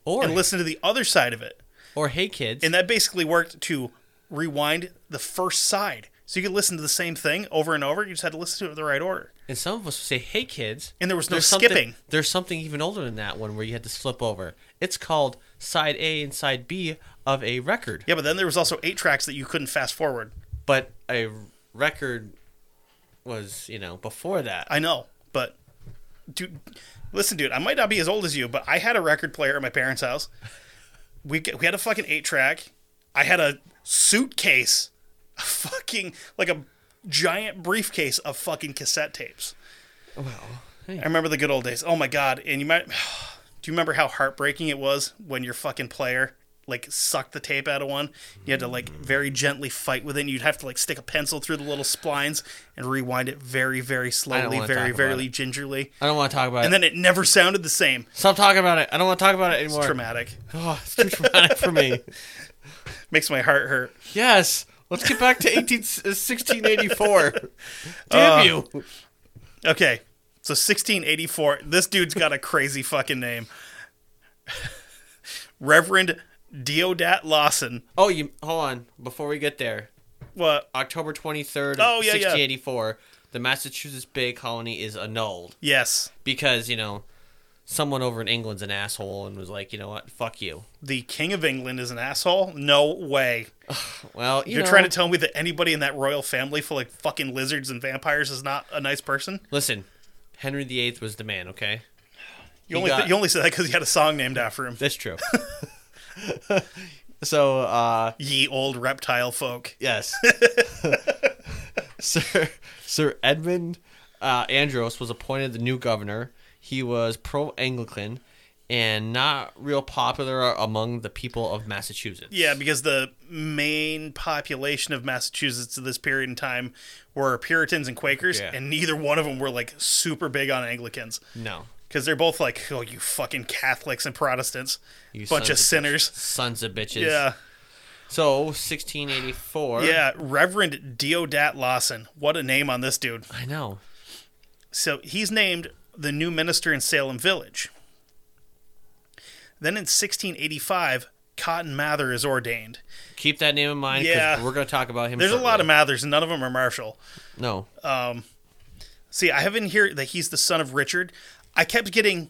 Speaker 1: or
Speaker 2: and listen to the other side of it.
Speaker 1: or Hey Kids.
Speaker 2: And that basically worked to rewind the first side. So you could listen to the same thing over and over. You just had to listen to it in the right order.
Speaker 1: And some of us would say, "Hey kids,"
Speaker 2: And there was no
Speaker 1: There's
Speaker 2: skipping.
Speaker 1: There's something even older than that one where you had to flip over. It's called side A and side B of a record.
Speaker 2: Yeah, but then there was also eight tracks that you couldn't fast forward.
Speaker 1: But a record was, you know, before that.
Speaker 2: I know, but dude, listen, dude, I might not be as old as you, but I had a record player at my parents' house. We we had a fucking eight track. I had a suitcase, a fucking like a giant briefcase of fucking cassette tapes.
Speaker 1: well, hey.
Speaker 2: I remember the good old days. Oh my god! And you might do you remember how heartbreaking it was when your fucking player like sucked the tape out of one? You had to like very gently fight with it. And you'd have to like stick a pencil through the little splines and rewind it very, very slowly, very, very
Speaker 1: it.
Speaker 2: gingerly.
Speaker 1: I don't want to talk about
Speaker 2: And
Speaker 1: it.
Speaker 2: And then it never sounded the same.
Speaker 1: Stop talking about it. I don't want to talk about it anymore.
Speaker 2: It's Traumatic.
Speaker 1: Oh, it's too traumatic for me.
Speaker 2: Makes my heart hurt.
Speaker 1: Yes. Let's get back to 18, 1684.
Speaker 2: Uh,
Speaker 1: Damn you.
Speaker 2: Okay. So 1684. This dude's got a crazy fucking name. Reverend Deodat Lawson.
Speaker 1: Oh, you hold on. Before we get there,
Speaker 2: What?
Speaker 1: October 23rd,
Speaker 2: Oh, yeah, yeah.
Speaker 1: 1684, the Massachusetts Bay Colony is annulled
Speaker 2: Yes.
Speaker 1: because, you know, someone over in England's an asshole and was like, you know what, fuck you.
Speaker 2: The King of England is an asshole? No way.
Speaker 1: Well, you
Speaker 2: You're
Speaker 1: know,
Speaker 2: trying to tell me that anybody in that royal family full of fucking lizards and vampires is not a nice person?
Speaker 1: listen. Henry VIII was the man, okay?
Speaker 2: You only
Speaker 1: got-
Speaker 2: you only said that because he had a song named after him.
Speaker 1: That's true. so, uh,
Speaker 2: Ye old reptile folk.
Speaker 1: Yes. Sir Sir Edmund uh, Andros was appointed the new governor. He was pro Anglican and not real popular among the people of Massachusetts.
Speaker 2: Yeah, because the main population of Massachusetts at this period in time were Puritans and Quakers,
Speaker 1: Yeah.
Speaker 2: and neither one of them were like super big on Anglicans.
Speaker 1: No.
Speaker 2: Because they're both like, oh, you fucking Catholics and Protestants.
Speaker 1: You
Speaker 2: Bunch
Speaker 1: sons
Speaker 2: of sinners.
Speaker 1: Sons of bitches.
Speaker 2: Yeah.
Speaker 1: So, 1684.
Speaker 2: Yeah, Reverend Deodat Lawson. What a name on this dude.
Speaker 1: I know.
Speaker 2: So he's named the new minister in Salem Village. Then in 1685, Cotton Mather is ordained.
Speaker 1: Keep that name in mind because
Speaker 2: Yeah.
Speaker 1: we're going to talk about him
Speaker 2: There's a lot of. Mathers, and none of them are Marshall.
Speaker 1: No.
Speaker 2: Um, see, I haven't heard that he's the son of Richard. I kept getting.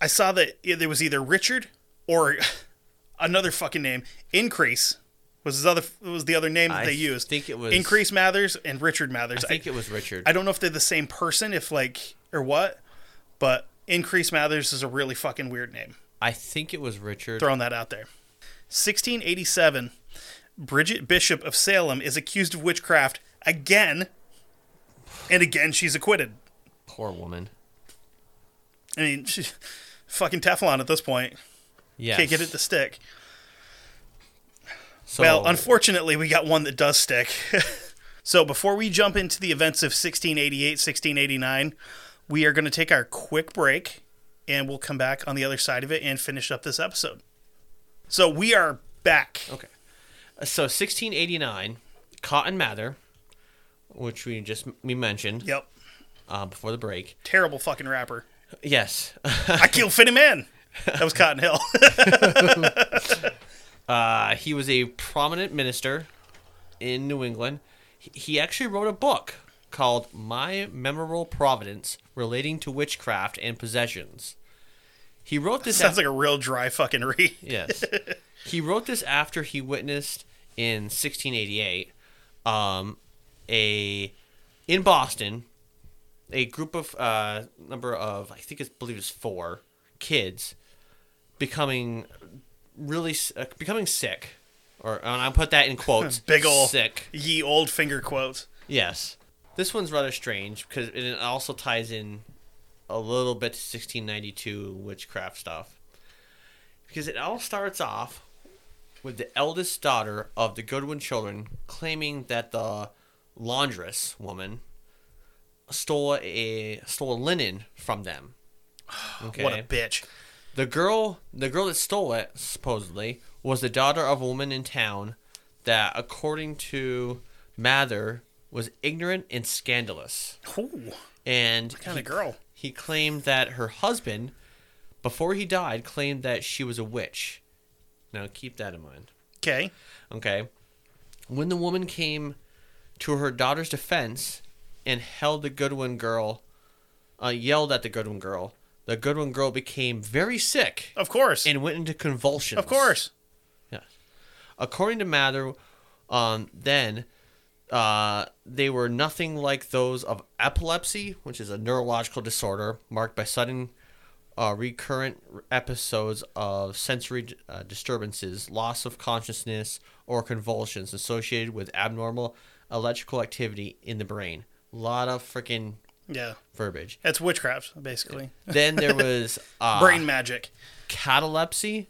Speaker 2: I saw that there was either Richard or another fucking name. Increase was his other was the other name that
Speaker 1: I
Speaker 2: they used.
Speaker 1: I think it was-
Speaker 2: Increase Mathers and Richard Mathers.
Speaker 1: I think it was Richard.
Speaker 2: I don't know if they're the same person, if like or what, but Increase Mathers is a really fucking weird name.
Speaker 1: I think it was Richard.
Speaker 2: Throwing that out there. 1687, Bridget Bishop of Salem is accused of witchcraft again, and again she's acquitted.
Speaker 1: Poor woman.
Speaker 2: I mean, she's fucking Teflon at this point.
Speaker 1: Yes.
Speaker 2: Can't get it to stick.
Speaker 1: So,
Speaker 2: Well, unfortunately, we got one that does stick. so before we jump into the events of 1688, 1689, we are going to take our quick break and we'll come back on the other side of it and finish up this episode. So we are back.
Speaker 1: Okay. So 1689, Cotton Mather, which we just we mentioned
Speaker 2: Yep.
Speaker 1: uh, before the break.
Speaker 2: Terrible fucking rapper.
Speaker 1: Yes.
Speaker 2: I killed Finny Man. That was Cotton Hill.
Speaker 1: uh, he was a prominent minister in New England. He- actually wrote a book called My Memorable Providence relating to witchcraft and possessions. He wrote this
Speaker 2: Sounds like a real dry fucking read.
Speaker 1: Yes. he wrote this after he witnessed in 1688 um, a in Boston a group of uh, number of I think it's believe it's four kids becoming really uh, becoming sick or and I put that in quotes
Speaker 2: Big old
Speaker 1: sick
Speaker 2: Ye old finger quotes.
Speaker 1: yes this one's rather strange because it also ties in a little bit to 1692 witchcraft stuff because it all starts off with the eldest daughter of the Goodwin children claiming that the laundress woman stole a stole linen from them. Okay.
Speaker 2: What a bitch.
Speaker 1: The girl the girl that stole it supposedly was the daughter of a woman in town that, according to Mather, was ignorant and scandalous.
Speaker 2: Ooh,
Speaker 1: And
Speaker 2: kind
Speaker 1: he,
Speaker 2: of girl.
Speaker 1: he claimed that her husband, before he died, claimed that she was a witch. Now keep that in mind.
Speaker 2: Okay.
Speaker 1: Okay. When the woman came to her daughter's defense and held the Goodwin girl, uh, yelled at the Goodwin girl, the Goodwin girl became very sick
Speaker 2: Of course.
Speaker 1: and went into convulsions.
Speaker 2: of course. Yeah.
Speaker 1: According to Mather, um, then uh, they were nothing like those of epilepsy, which is a neurological disorder marked by sudden, uh, recurrent episodes of sensory uh, disturbances, loss of consciousness, or convulsions associated with abnormal electrical activity in the brain. A lot of freaking
Speaker 2: Yeah.
Speaker 1: verbiage.
Speaker 2: It's witchcraft, basically.
Speaker 1: Then there was uh,
Speaker 2: Brain magic.
Speaker 1: catalepsy,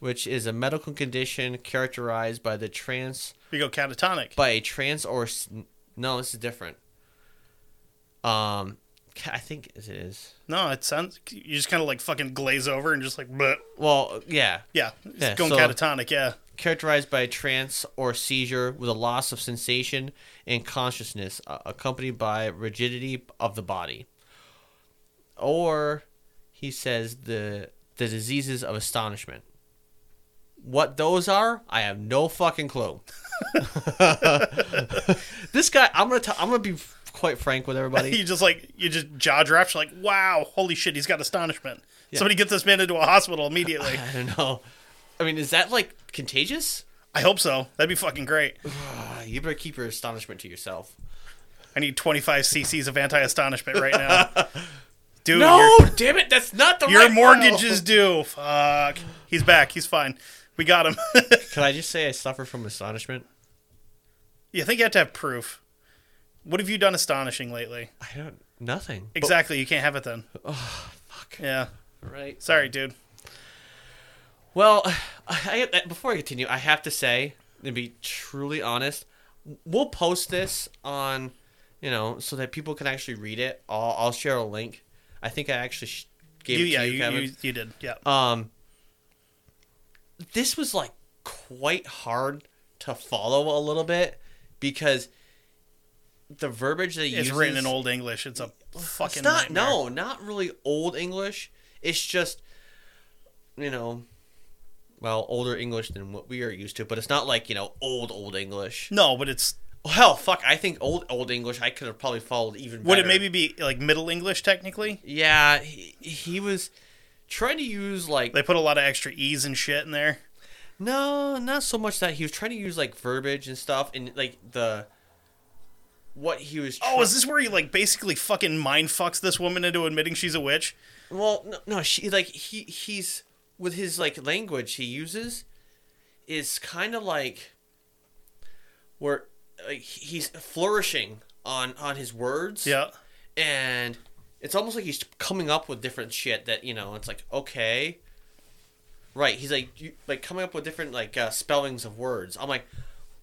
Speaker 1: which is a medical condition characterized by the trance
Speaker 2: You go catatonic.
Speaker 1: by a trance or s- no, this is different. Um, I think it is.
Speaker 2: no, it sounds. You just kind of like fucking glaze over and just like, bleh.
Speaker 1: Well, yeah,
Speaker 2: yeah, it's
Speaker 1: Yeah,
Speaker 2: going
Speaker 1: so-
Speaker 2: catatonic. Yeah.
Speaker 1: characterized by a trance or seizure with a loss of sensation and consciousness, uh, accompanied by rigidity of the body. Or, he says the the diseases of astonishment. What those are, I have no fucking clue. this guy, I'm gonna, t- I'm gonna be quite frank with everybody.
Speaker 2: you just like you just jaw drops. You're like, wow, holy shit, he's got astonishment. Somebody get this man into a hospital immediately.
Speaker 1: I don't know. I mean, is that like contagious?
Speaker 2: I hope so. That'd be fucking great.
Speaker 1: You better keep your astonishment to yourself.
Speaker 2: I need 25 cc's of anti-astonishment right now. Dude,
Speaker 1: No, damn it, that's not the
Speaker 2: your
Speaker 1: right
Speaker 2: mortgage is due. Fuck. He's back. He's fine. We got him.
Speaker 1: Can I just say I suffer from astonishment?
Speaker 2: you think you have to have proof? What have you done astonishing lately?
Speaker 1: I don't. Nothing.
Speaker 2: Exactly. You can't have it then.
Speaker 1: Oh fuck.
Speaker 2: Yeah.
Speaker 1: Right.
Speaker 2: Sorry, dude.
Speaker 1: Well, I, I, before I continue, I have to say, to be truly honest, we'll post this on, you know, so that people can actually read it. I'll, I'll share a link. I think I actually sh- gave
Speaker 2: You,
Speaker 1: it to
Speaker 2: yeah,
Speaker 1: you,
Speaker 2: you,
Speaker 1: Kevin.
Speaker 2: you, you did. Yeah.
Speaker 1: Um, this was like quite hard to follow a little bit because the verbiage use
Speaker 2: It's written in Old English. It's a fucking
Speaker 1: It's not
Speaker 2: nightmare.
Speaker 1: no, not really old English. It's just you know, well, older English than what we are used to, but it's not like you know old old English.
Speaker 2: No, but it's
Speaker 1: Oh, hell, fuck! I think old old English I could have probably followed even.
Speaker 2: would it maybe be like Middle English technically?
Speaker 1: Yeah, he, he was trying to use like
Speaker 2: They put a lot of extra e's and shit in there.
Speaker 1: No, not so much that he was trying to use like verbiage and stuff, and like the what he was.
Speaker 2: Oh, is this where he like basically fucking mind fucks this woman into admitting she's a witch?
Speaker 1: well, no, no, she like he he's with his like language he uses is kind of like where like he's flourishing on on his words.
Speaker 2: Yeah.
Speaker 1: and it's almost like he's coming up with different shit that you know. It's like okay, right? He's like you, like coming up with different like uh, spellings of words. I'm like,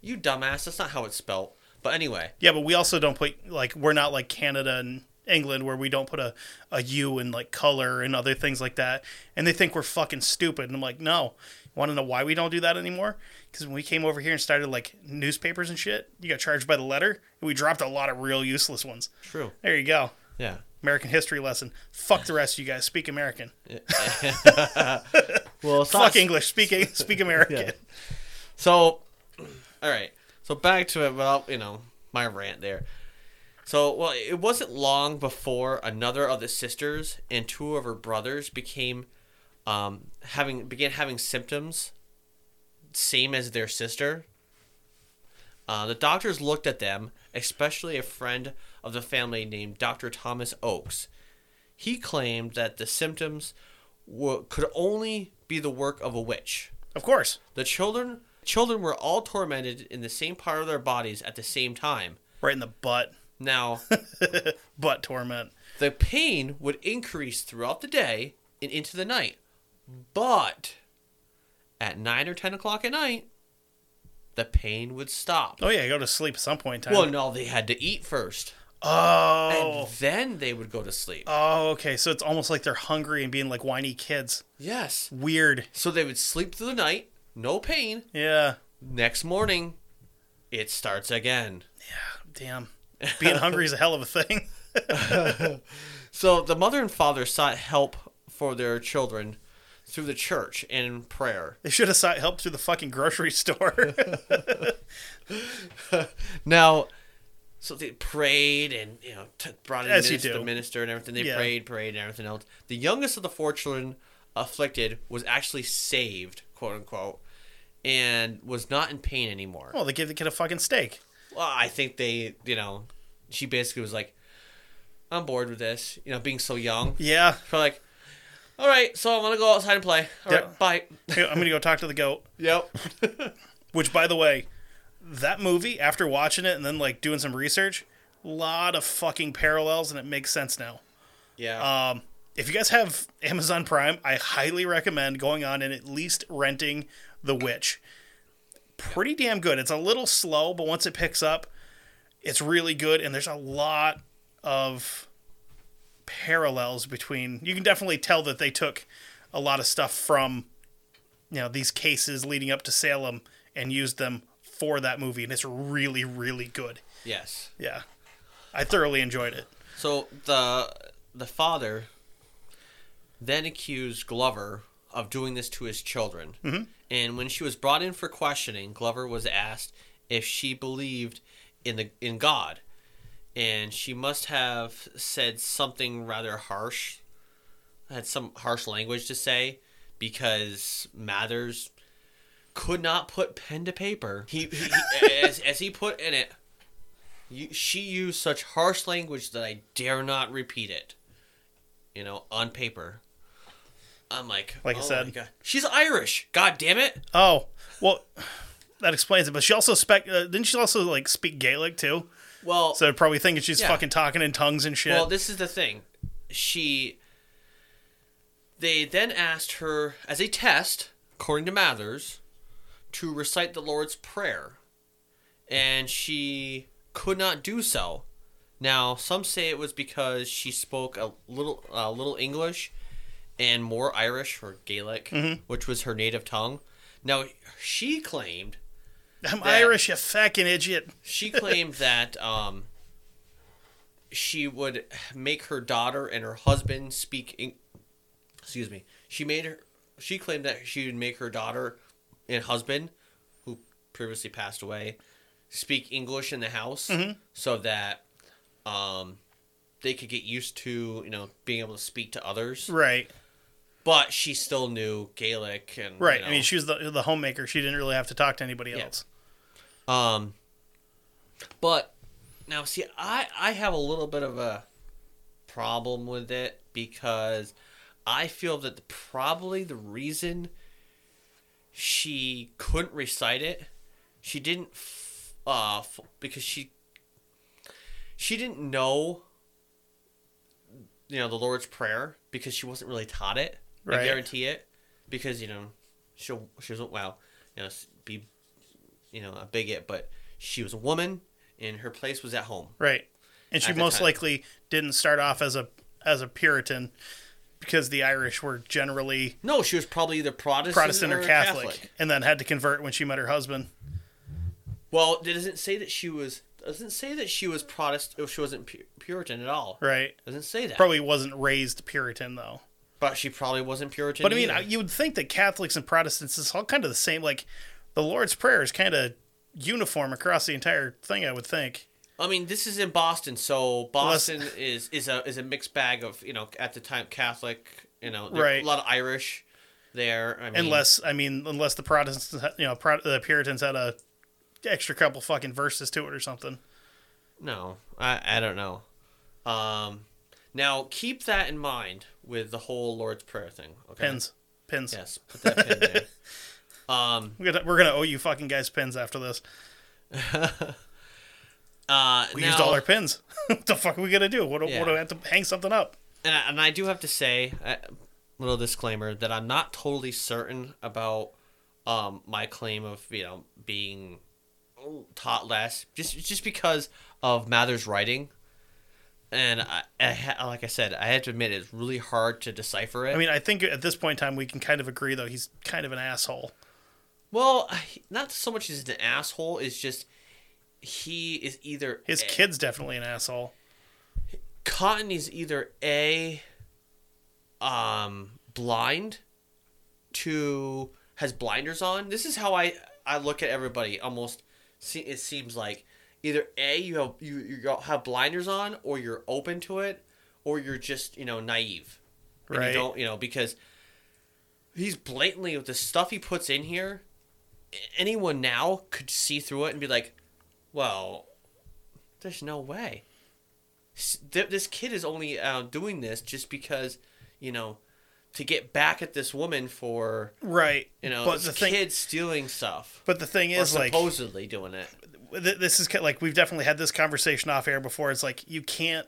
Speaker 1: you dumbass, that's not how it's spelled. But anyway,
Speaker 2: Yeah, but we also don't put like we're not like Canada and England where we don't put a, a U in like color and other things like that. And they think we're fucking stupid. And I'm like, no. Want to know why we don't do that anymore? Because when we came over here and started like newspapers and shit, you got charged by the letter, and we dropped a lot of real useless ones.
Speaker 1: true.
Speaker 2: There you go.
Speaker 1: Yeah.
Speaker 2: American history lesson. Fuck the rest of you guys. Speak American.
Speaker 1: well,
Speaker 2: Fuck English. Speak speak American.
Speaker 1: Yeah. So, all right. So back to it. Well, you know, my rant there. So, well, it wasn't long before another of the sisters and two of her brothers became, um, having began having symptoms, same as their sister. Uh, the doctors looked at them, especially a friend of the family named Dr. Thomas Oakes. He claimed that the symptoms were, could only be the work of a witch.
Speaker 2: Of course.
Speaker 1: The children children were all tormented in the same part of their bodies at the same time.
Speaker 2: Right in the butt.
Speaker 1: Now,
Speaker 2: butt torment.
Speaker 1: the pain would increase throughout the day and into the night. But at 9 or 10 o'clock at night, the pain would stop.
Speaker 2: Oh yeah, go to sleep at some point in time.
Speaker 1: Well, no, they had to eat first.
Speaker 2: oh.
Speaker 1: And then they would go to sleep.
Speaker 2: Oh, okay. So it's almost like they're hungry and being like whiny kids.
Speaker 1: Yes.
Speaker 2: Weird.
Speaker 1: So they would sleep through the night, no pain.
Speaker 2: Yeah.
Speaker 1: Next morning, it starts again.
Speaker 2: Yeah, damn. Being hungry is a hell of a thing.
Speaker 1: So the mother and father sought help for their children through the church and in prayer.
Speaker 2: They should have sought help through the fucking grocery store.
Speaker 1: Now, so they prayed and you know t- brought in
Speaker 2: As
Speaker 1: minister, the minister and everything. They
Speaker 2: Yeah.
Speaker 1: prayed, prayed, and everything else. The youngest of the four children afflicted was actually saved, quote unquote, and was not in pain anymore.
Speaker 2: well, they gave the kid a fucking steak.
Speaker 1: Well, I think they, you know, she basically was like, "I'm bored with this," you know, being so young.
Speaker 2: Yeah.
Speaker 1: So like, all right, so I'm gonna go outside and play. All right,
Speaker 2: Yeah.
Speaker 1: bye.
Speaker 2: I'm going to go talk to the goat.
Speaker 1: Yep.
Speaker 2: Which, by the way, that movie, after watching it and then like doing some research, a lot of fucking parallels, and it makes sense now.
Speaker 1: yeah.
Speaker 2: Um, if you guys have Amazon Prime, I highly recommend going on and at least renting The Witch. Pretty damn good. It's a little slow, but once it picks up, it's really good. And there's a lot of parallels between. You can definitely tell that they took a lot of stuff from, you know, these cases leading up to Salem and used them for that movie, and it's really, really good.
Speaker 1: yes.
Speaker 2: Yeah, I thoroughly enjoyed it.
Speaker 1: So the the father then accused Glover of doing this to his children. Mm-hmm. And when she was brought in for questioning, Glover was asked if she believed in the in God, and she must have said something rather harsh, had some harsh language to say, because Mathers could not put pen to paper. He, he, he as, as he put in it, you, she used such harsh language that I dare not repeat it. You know, on paper. I'm like,
Speaker 2: Like I
Speaker 1: oh
Speaker 2: said.
Speaker 1: my God. she's Irish. God damn it!
Speaker 2: Oh, well, that explains it. But she also spec. Uh, didn't she also like speak Gaelic too?
Speaker 1: Well,
Speaker 2: So probably thinking she's
Speaker 1: Yeah.
Speaker 2: fucking talking in tongues and shit.
Speaker 1: well, this is the thing. She. They then asked her as a test, according to Mathers, to recite the Lord's Prayer, and she could not do so. Now, some say it was because she spoke a little, a little English, and more Irish or Gaelic, which was her native tongue. Now, she claimed
Speaker 2: I'm Irish, you fucking idiot.
Speaker 1: she claimed that um, she would make her daughter and her husband speak. Eng- excuse me. She made her. She claimed that she would make her daughter and husband, who previously passed away, speak English in the house, so that um, they could get used to you know being able to speak to others.
Speaker 2: Right,
Speaker 1: But she still knew Gaelic and
Speaker 2: right.
Speaker 1: you
Speaker 2: I mean, she was the the homemaker. She didn't really have to talk to anybody
Speaker 1: Yeah.
Speaker 2: else.
Speaker 1: Um, but now, see, I I have a little bit of a problem with it because I feel that the, probably the reason she couldn't recite it, she didn't, f- uh, f- because she she didn't know, you know, the Lord's Prayer because she wasn't really taught it. I guarantee it because you know she'll she was well, you know, be you know a bigot, but she was a woman and her place was at home.
Speaker 2: Right, and she most
Speaker 1: time.
Speaker 2: likely didn't start off as a as a Puritan because the Irish were generally
Speaker 1: No, she was probably either Protestant,
Speaker 2: Protestant or Catholic,
Speaker 1: Catholic.
Speaker 2: and then had to convert when she met her husband.
Speaker 1: Well, it doesn't say that she was. Doesn't say that she was Protestant. Or oh, she wasn't Puritan at all.
Speaker 2: Right,
Speaker 1: Doesn't say that.
Speaker 2: probably wasn't raised Puritan though.
Speaker 1: But she probably wasn't Puritan.
Speaker 2: But I mean,
Speaker 1: either.
Speaker 2: You would think that Catholics and Protestants is all kind of the same. Like the Lord's Prayer is kind of uniform across the entire thing. I would think.
Speaker 1: I mean, this is in Boston, so Boston is is a is a mixed bag of you know at the time Catholic, you know,
Speaker 2: Right.
Speaker 1: a lot of Irish there. I mean,
Speaker 2: Unless I mean, unless the Protestants, you know, Pro- the Puritans had a extra couple fucking verses to it or something.
Speaker 1: no, I I don't know. Um, now keep that in mind with the whole Lord's Prayer thing. Okay.
Speaker 2: Pins, pins.
Speaker 1: Yes, put that pin there. Um,
Speaker 2: We're gonna, we're gonna owe you fucking guys pins after this.
Speaker 1: uh,
Speaker 2: We
Speaker 1: now,
Speaker 2: used all our pins. what the fuck are we gonna do? What do,
Speaker 1: Yeah.
Speaker 2: what do we have to hang something up?
Speaker 1: and I, and I do have to say, a little disclaimer that I'm not totally certain about um, my claim of you know being taught less, just just because of Mather's writing, and I, I like I said, I have to admit it's really hard to decipher it.
Speaker 2: I mean, I think at this point in time we can kind of agree though he's kind of an asshole.
Speaker 1: Well, not so much as an asshole. It's just he is either
Speaker 2: His
Speaker 1: a-
Speaker 2: kid's definitely an asshole.
Speaker 1: Cotton is either a um blind to has blinders on. This is how I I look at everybody. Almost it seems like either a you have you you have blinders on, or you're open to it, or you're just you know naive. And
Speaker 2: Right.
Speaker 1: You don't you know because he's blatantly with the stuff he puts in here. Anyone now could see through it and be like, well, there's no way. This kid is only uh, doing this just because, you know, to get back at this woman for
Speaker 2: Right.
Speaker 1: you know
Speaker 2: but the thing,
Speaker 1: kid stealing stuff
Speaker 2: but the thing is, like,
Speaker 1: supposedly doing it.
Speaker 2: Th- this is like we've definitely had this conversation off air before. It's like you can't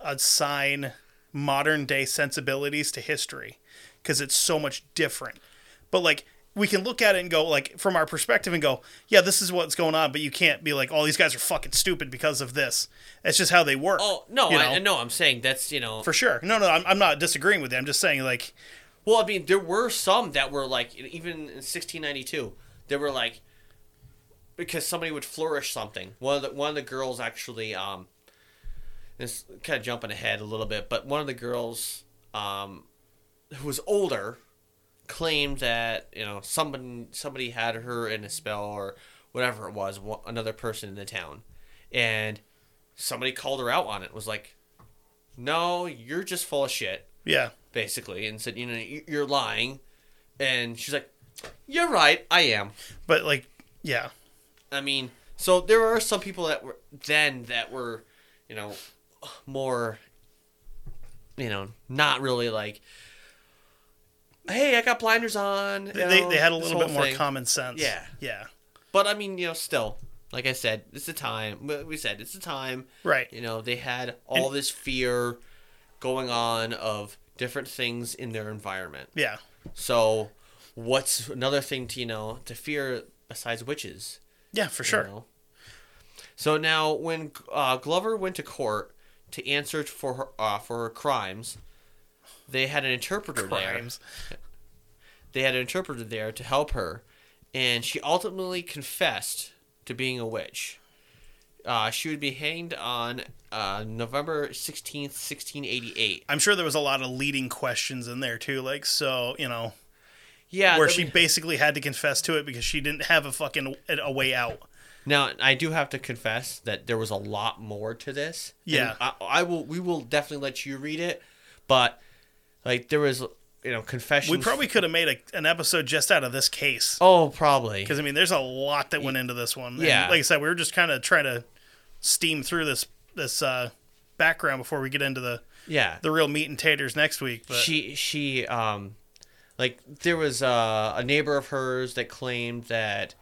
Speaker 2: assign modern day sensibilities to history because it's so much different. But like we can look at it and go like from our perspective and go, yeah, this is what's going on. But you can't be like, all these guys are fucking stupid because of this. It's just how they work.
Speaker 1: Oh no,
Speaker 2: you
Speaker 1: I,
Speaker 2: know?
Speaker 1: no, I'm saying that's you know.
Speaker 2: for sure. No, no, I'm, I'm not disagreeing with you. I'm just saying like,
Speaker 1: well, I mean, there were some that were like even in 1692, they were like because somebody would flourish something. One of the one of the girls actually um, this kind of jumping ahead a little bit, but one of the girls um, who was older claimed that you know somebody somebody had her in a spell or whatever it was one- another person in the town. And somebody called her out on it was like no you're just full of shit.
Speaker 2: Yeah,
Speaker 1: basically and said you know "You- you're lying. And she's like you're right i am.
Speaker 2: But like, yeah,
Speaker 1: i mean so there are some people that were then that were you know more you know not really like hey i got blinders on
Speaker 2: they, they,
Speaker 1: know,
Speaker 2: they had a little bit more
Speaker 1: thing.
Speaker 2: common sense.
Speaker 1: Yeah.
Speaker 2: yeah,
Speaker 1: but i mean you know still like i said it's a time we said it's a time
Speaker 2: right.
Speaker 1: you know they had all this fear going on of different things in their environment
Speaker 2: Yeah,
Speaker 1: so what's another thing to you know to fear besides witches
Speaker 2: yeah, for
Speaker 1: you
Speaker 2: sure.
Speaker 1: know? so now when uh, glover went to court to answer for her uh, for her crimes they had an interpreter there they had an interpreter there to help her, and she ultimately confessed to being a witch. Uh, she would be hanged on uh, November 16th, 1688.
Speaker 2: I'm sure there was a lot of leading questions in there too, like so you know
Speaker 1: Yeah,
Speaker 2: where she
Speaker 1: mean-
Speaker 2: basically had to confess to it because she didn't have a fucking a way out.
Speaker 1: now I do have to confess that there was a lot more to this.
Speaker 2: Yeah.
Speaker 1: I, I will. We will definitely let you read it, but like there was, you know, confession.
Speaker 2: We probably could have made a, an episode just out of this case
Speaker 1: Oh, probably.
Speaker 2: because I mean, there's a lot that went into this one. And
Speaker 1: Yeah.
Speaker 2: like I said, we were just kind of trying to steam through this this uh, background before we get into the
Speaker 1: Yeah.
Speaker 2: the real meat and taters next week. But
Speaker 1: she she um like there was uh, a neighbor of hers that claimed that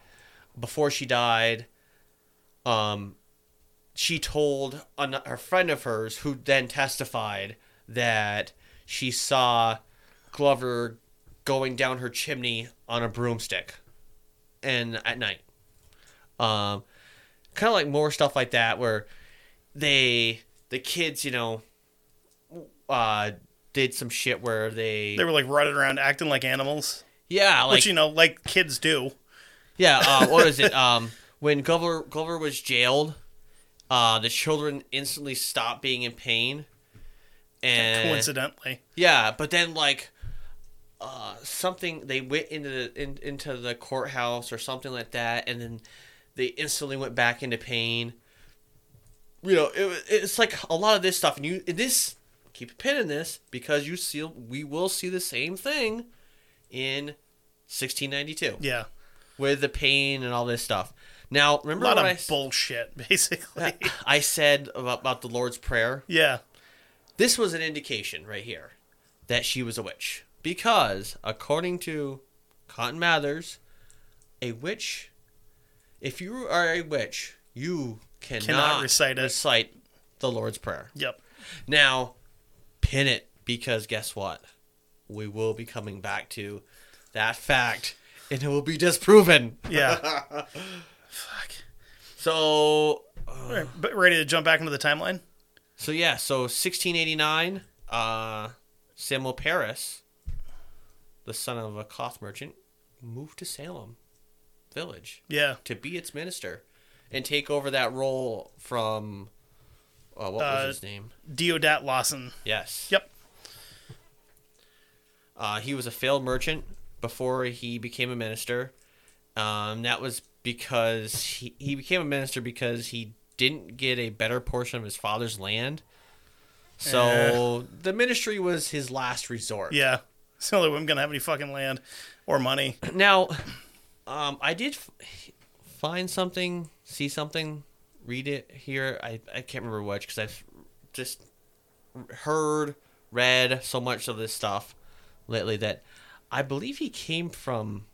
Speaker 1: before she died um she told an, a friend of hers who then testified that she saw Glover going down her chimney on a broomstick and at night. Um kind of like more stuff like that where they the kids you know uh did some shit where they,
Speaker 2: they were like running around acting like animals,
Speaker 1: yeah like
Speaker 2: which you know, like kids do.
Speaker 1: yeah uh, what was it? Um when Glover Glover was jailed uh the children instantly stopped being in pain. And
Speaker 2: Coincidentally,
Speaker 1: yeah but then like uh something they went into the in, into the courthouse or something like that and then they instantly went back into pain. You know it, wa- it's like a lot of this stuff and you this keep a pin in this because you see we will see the same thing in 1692
Speaker 2: yeah,
Speaker 1: with the pain and all this stuff. Now remember a
Speaker 2: lot
Speaker 1: what
Speaker 2: of
Speaker 1: I,
Speaker 2: bullshit, basically.
Speaker 1: I said about, about the lord's prayer?
Speaker 2: Yeah,
Speaker 1: this was an indication right here that she was a witch. Because according to cotton mathers a witch if you are a witch you cannot,
Speaker 2: Cannot recite it.
Speaker 1: recite the lord's prayer.
Speaker 2: Yep.
Speaker 1: now pin it because guess what we will be coming back to that fact and it will be disproven
Speaker 2: Yeah. Fuck.
Speaker 1: so
Speaker 2: right, but ready to jump back into the timeline?
Speaker 1: So yeah, so 1689, uh, Samuel Parris, the son of a cloth merchant, moved to Salem village
Speaker 2: Yeah.
Speaker 1: to be its minister and take over that role from uh, what was
Speaker 2: Uh,
Speaker 1: his name?
Speaker 2: Deodat Lawson.
Speaker 1: Yes.
Speaker 2: Yep.
Speaker 1: Uh, he was a failed merchant before he became a minister. Um, that was because he, he became a minister because he didn't get a better portion of his father's land. So the ministry was his last resort.
Speaker 2: Yeah. It's the only way I'm gonna have any fucking land or money.
Speaker 1: Now, um, I did f- find something, see something, read it here. I, I can't remember which because I've just heard, read so much of this stuff lately that I believe he came from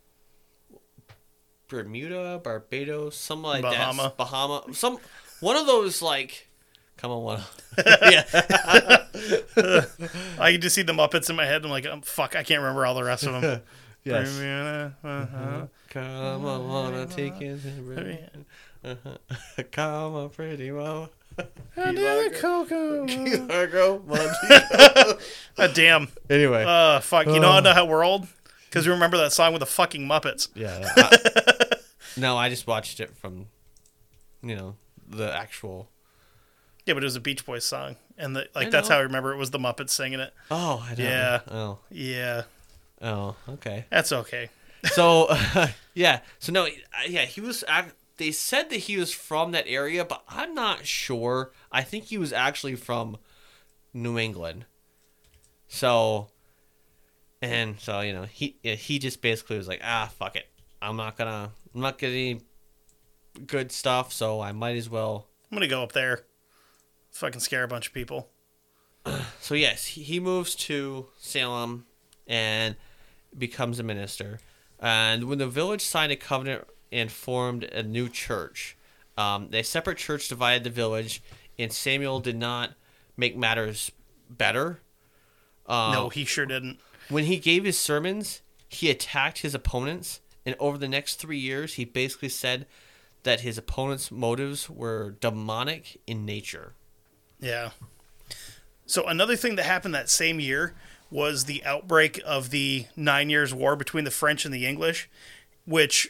Speaker 1: Bermuda, Barbados, some like
Speaker 2: Bahama.
Speaker 1: that. Bahama. Some one of those like. Come on, one. yeah.
Speaker 2: I can just see the Muppets in my head. I'm like, um, fuck, I can't remember all the rest of them.
Speaker 1: Yes.
Speaker 2: Bermuda, uh-huh.
Speaker 1: Come on, wanna take it. Come on, pretty mama.
Speaker 2: Under the cocoa.
Speaker 1: Largo, Montego.
Speaker 2: Ah, damn.
Speaker 1: Anyway.
Speaker 2: Uh, fuck. You know how I know how we're old? Because we remember that song with the fucking Muppets.
Speaker 1: yeah. I- no, I just watched it from, you know, the actual.
Speaker 2: Yeah, but it was a Beach Boys song, and the, like
Speaker 1: I
Speaker 2: that's
Speaker 1: know.
Speaker 2: how I remember it was the Muppets singing it.
Speaker 1: Oh, I don't
Speaker 2: Yeah.
Speaker 1: Oh,
Speaker 2: Yeah,
Speaker 1: oh, okay.
Speaker 2: that's okay.
Speaker 1: So, yeah. So no, uh, yeah, he was. They said that he was from that area, but I'm not sure. I think he was actually from New England. So, and so you know, he he just basically was like, ah, fuck it, I'm not gonna, I'm not getting good stuff, so I might as well.
Speaker 2: I'm gonna go up there, fucking scare a bunch of people.
Speaker 1: So yes, he, he moves to Salem and becomes a minister. And when the village signed a covenant and formed a new church, um, a separate church divided the village, and Samuel did not make matters better. Um,
Speaker 2: no, he sure didn't.
Speaker 1: When he gave his sermons, he attacked his opponents, and over the next three years, he basically said that his opponents' motives were demonic in nature.
Speaker 2: Yeah. So another thing that happened that same year was the outbreak of the Nine Years' War between the French and the English, which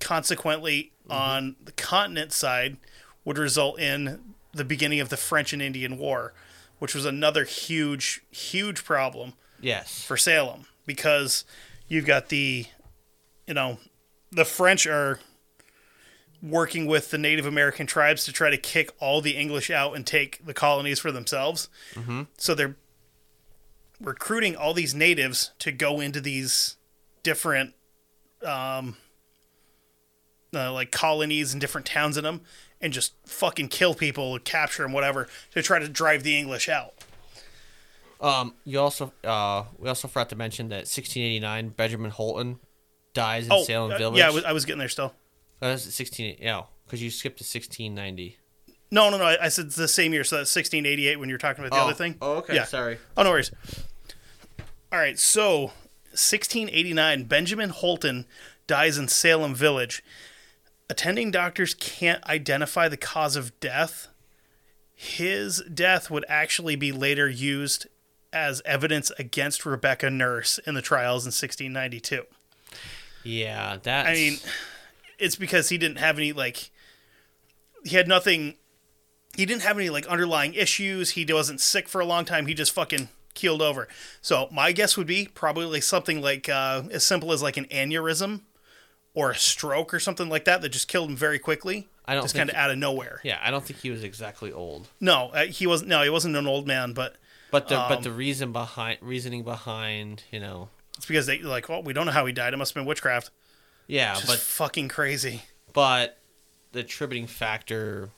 Speaker 2: consequently on the continent side would result in the beginning of the French and Indian War, which was another huge, huge problem
Speaker 1: Yes.
Speaker 2: for Salem because you've got the, you know, the French are working with the Native American tribes to try to kick all the English out and take the colonies for themselves. Mm-hmm. So they're recruiting all these natives to go into these different, um, uh, like colonies and different towns in them and just fucking kill people, capture them, whatever, to try to drive the English out.
Speaker 1: Um, you also uh, we also forgot to mention that 1689 Benjamin Holton dies in
Speaker 2: Oh,
Speaker 1: Salem
Speaker 2: uh,
Speaker 1: Village.
Speaker 2: yeah, I was, I was getting there still.
Speaker 1: Uh, that's 16. Yeah, because you skipped to 1690.
Speaker 2: No, no, no. I, I said it's the same year, so that's 1688 when you're talking about the other thing.
Speaker 1: Oh, okay.
Speaker 2: Yeah.
Speaker 1: Sorry.
Speaker 2: Oh, no worries. All right, so 1689, Benjamin Holton dies in Salem Village. Attending doctors can't identify the cause of death. His death would actually be later used as evidence against Rebecca Nurse in the trials in 1692.
Speaker 1: Yeah, that
Speaker 2: I mean, it's because he didn't have any like he had nothing he didn't have any like underlying issues. He wasn't sick for a long time. He just fucking keeled over. So my guess would be probably something like uh, as simple as like an aneurysm or a stroke or something like that that just killed him very quickly.
Speaker 1: I don't
Speaker 2: just kind of out of nowhere.
Speaker 1: yeah, I don't think he was exactly old.
Speaker 2: No, uh, he wasn't. No, he wasn't an old man, but
Speaker 1: But the
Speaker 2: Um,
Speaker 1: but the reason behind reasoning behind you know
Speaker 2: it's because they like, well, we don't know how he died. It must have been witchcraft.
Speaker 1: yeah, but
Speaker 2: fucking crazy.
Speaker 1: but the attributing factor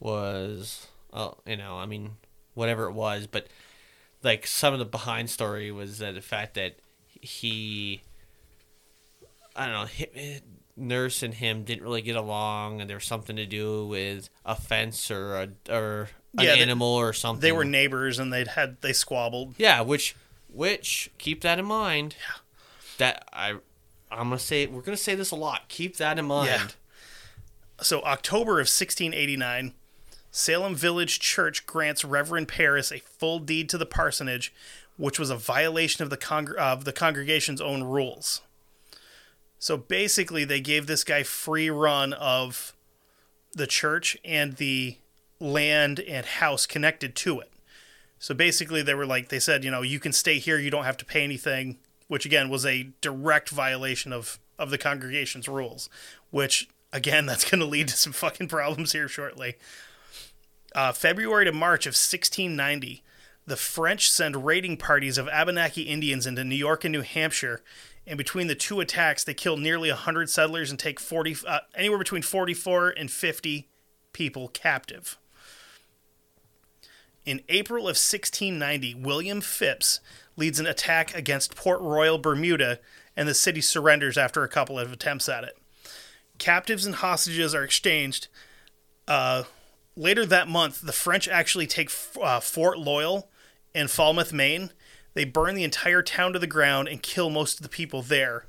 Speaker 1: was oh you know I mean whatever it was, but like some of the behind story was that the fact that he I don't know hi eh, nurse and him didn't really get along, and there was something to do with a fence or a or an
Speaker 2: Yeah, they-
Speaker 1: animal or something.
Speaker 2: They were neighbors and they'd had they squabbled.
Speaker 1: Yeah, which which keep that in mind. Yeah. That I I'm gonna say we're gonna say this a lot. Keep that in mind.
Speaker 2: Yeah. So October of 1689, Salem Village Church grants Reverend Parris a full deed to the parsonage, which was a violation of the congr- of the congregation's own rules. So basically, they gave this guy free run of the church and the land and house connected to it. So basically, they were like, they said, you know, you can stay here, you don't have to pay anything, which again was a direct violation of of the congregation's rules. Which again, that's going to lead to some fucking problems here shortly. Uh, February to March of 1690, the French send raiding parties of Abenaki Indians into New York and New Hampshire. And between the two attacks, they kill nearly 100 settlers and take 40, uh, anywhere between 44 and 50 people captive. In April of 1690, William Phips leads an attack against Port Royal, Bermuda, and the city surrenders after a couple of attempts at it. Captives and hostages are exchanged. Uh, later that month, the French actually take uh, Fort Loyal in Falmouth, Maine. They burn the entire town to the ground and kill most of the people there.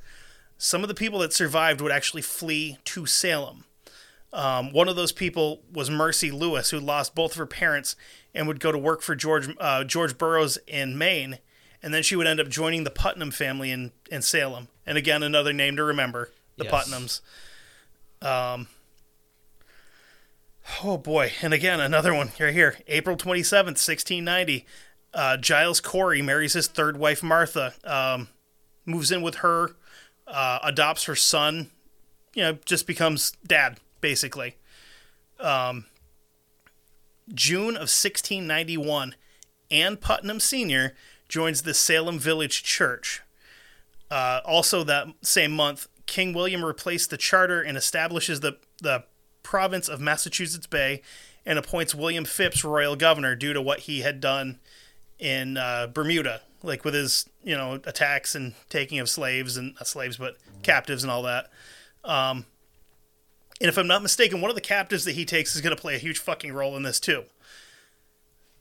Speaker 2: Some of the people that survived would actually flee to Salem. Um, one of those people was Mercy Lewis, who lost both of her parents and would go to work for George uh, George Burroughs in Maine, and then she would end up joining the Putnam family in, in Salem. And again, another name to remember: the
Speaker 1: Yes.
Speaker 2: Putnams. Um, oh boy, and again another one right here, April twenty seventh, sixteen ninety. Uh, Giles Corey marries his third wife Martha, um, moves in with her, uh, adopts her son, you know, just becomes dad basically. Um, June of 1691, Ann Putnam Sr. joins the Salem Village Church. Uh, also, that same month, King William replaced the charter and establishes the, the province of Massachusetts Bay and appoints William Phips royal governor due to what he had done in uh, Bermuda, like with his, you know, attacks and taking of slaves and not slaves, but captives and all that. Um, and if I'm not mistaken, one of the captives that he takes is going to play a huge fucking role in this too.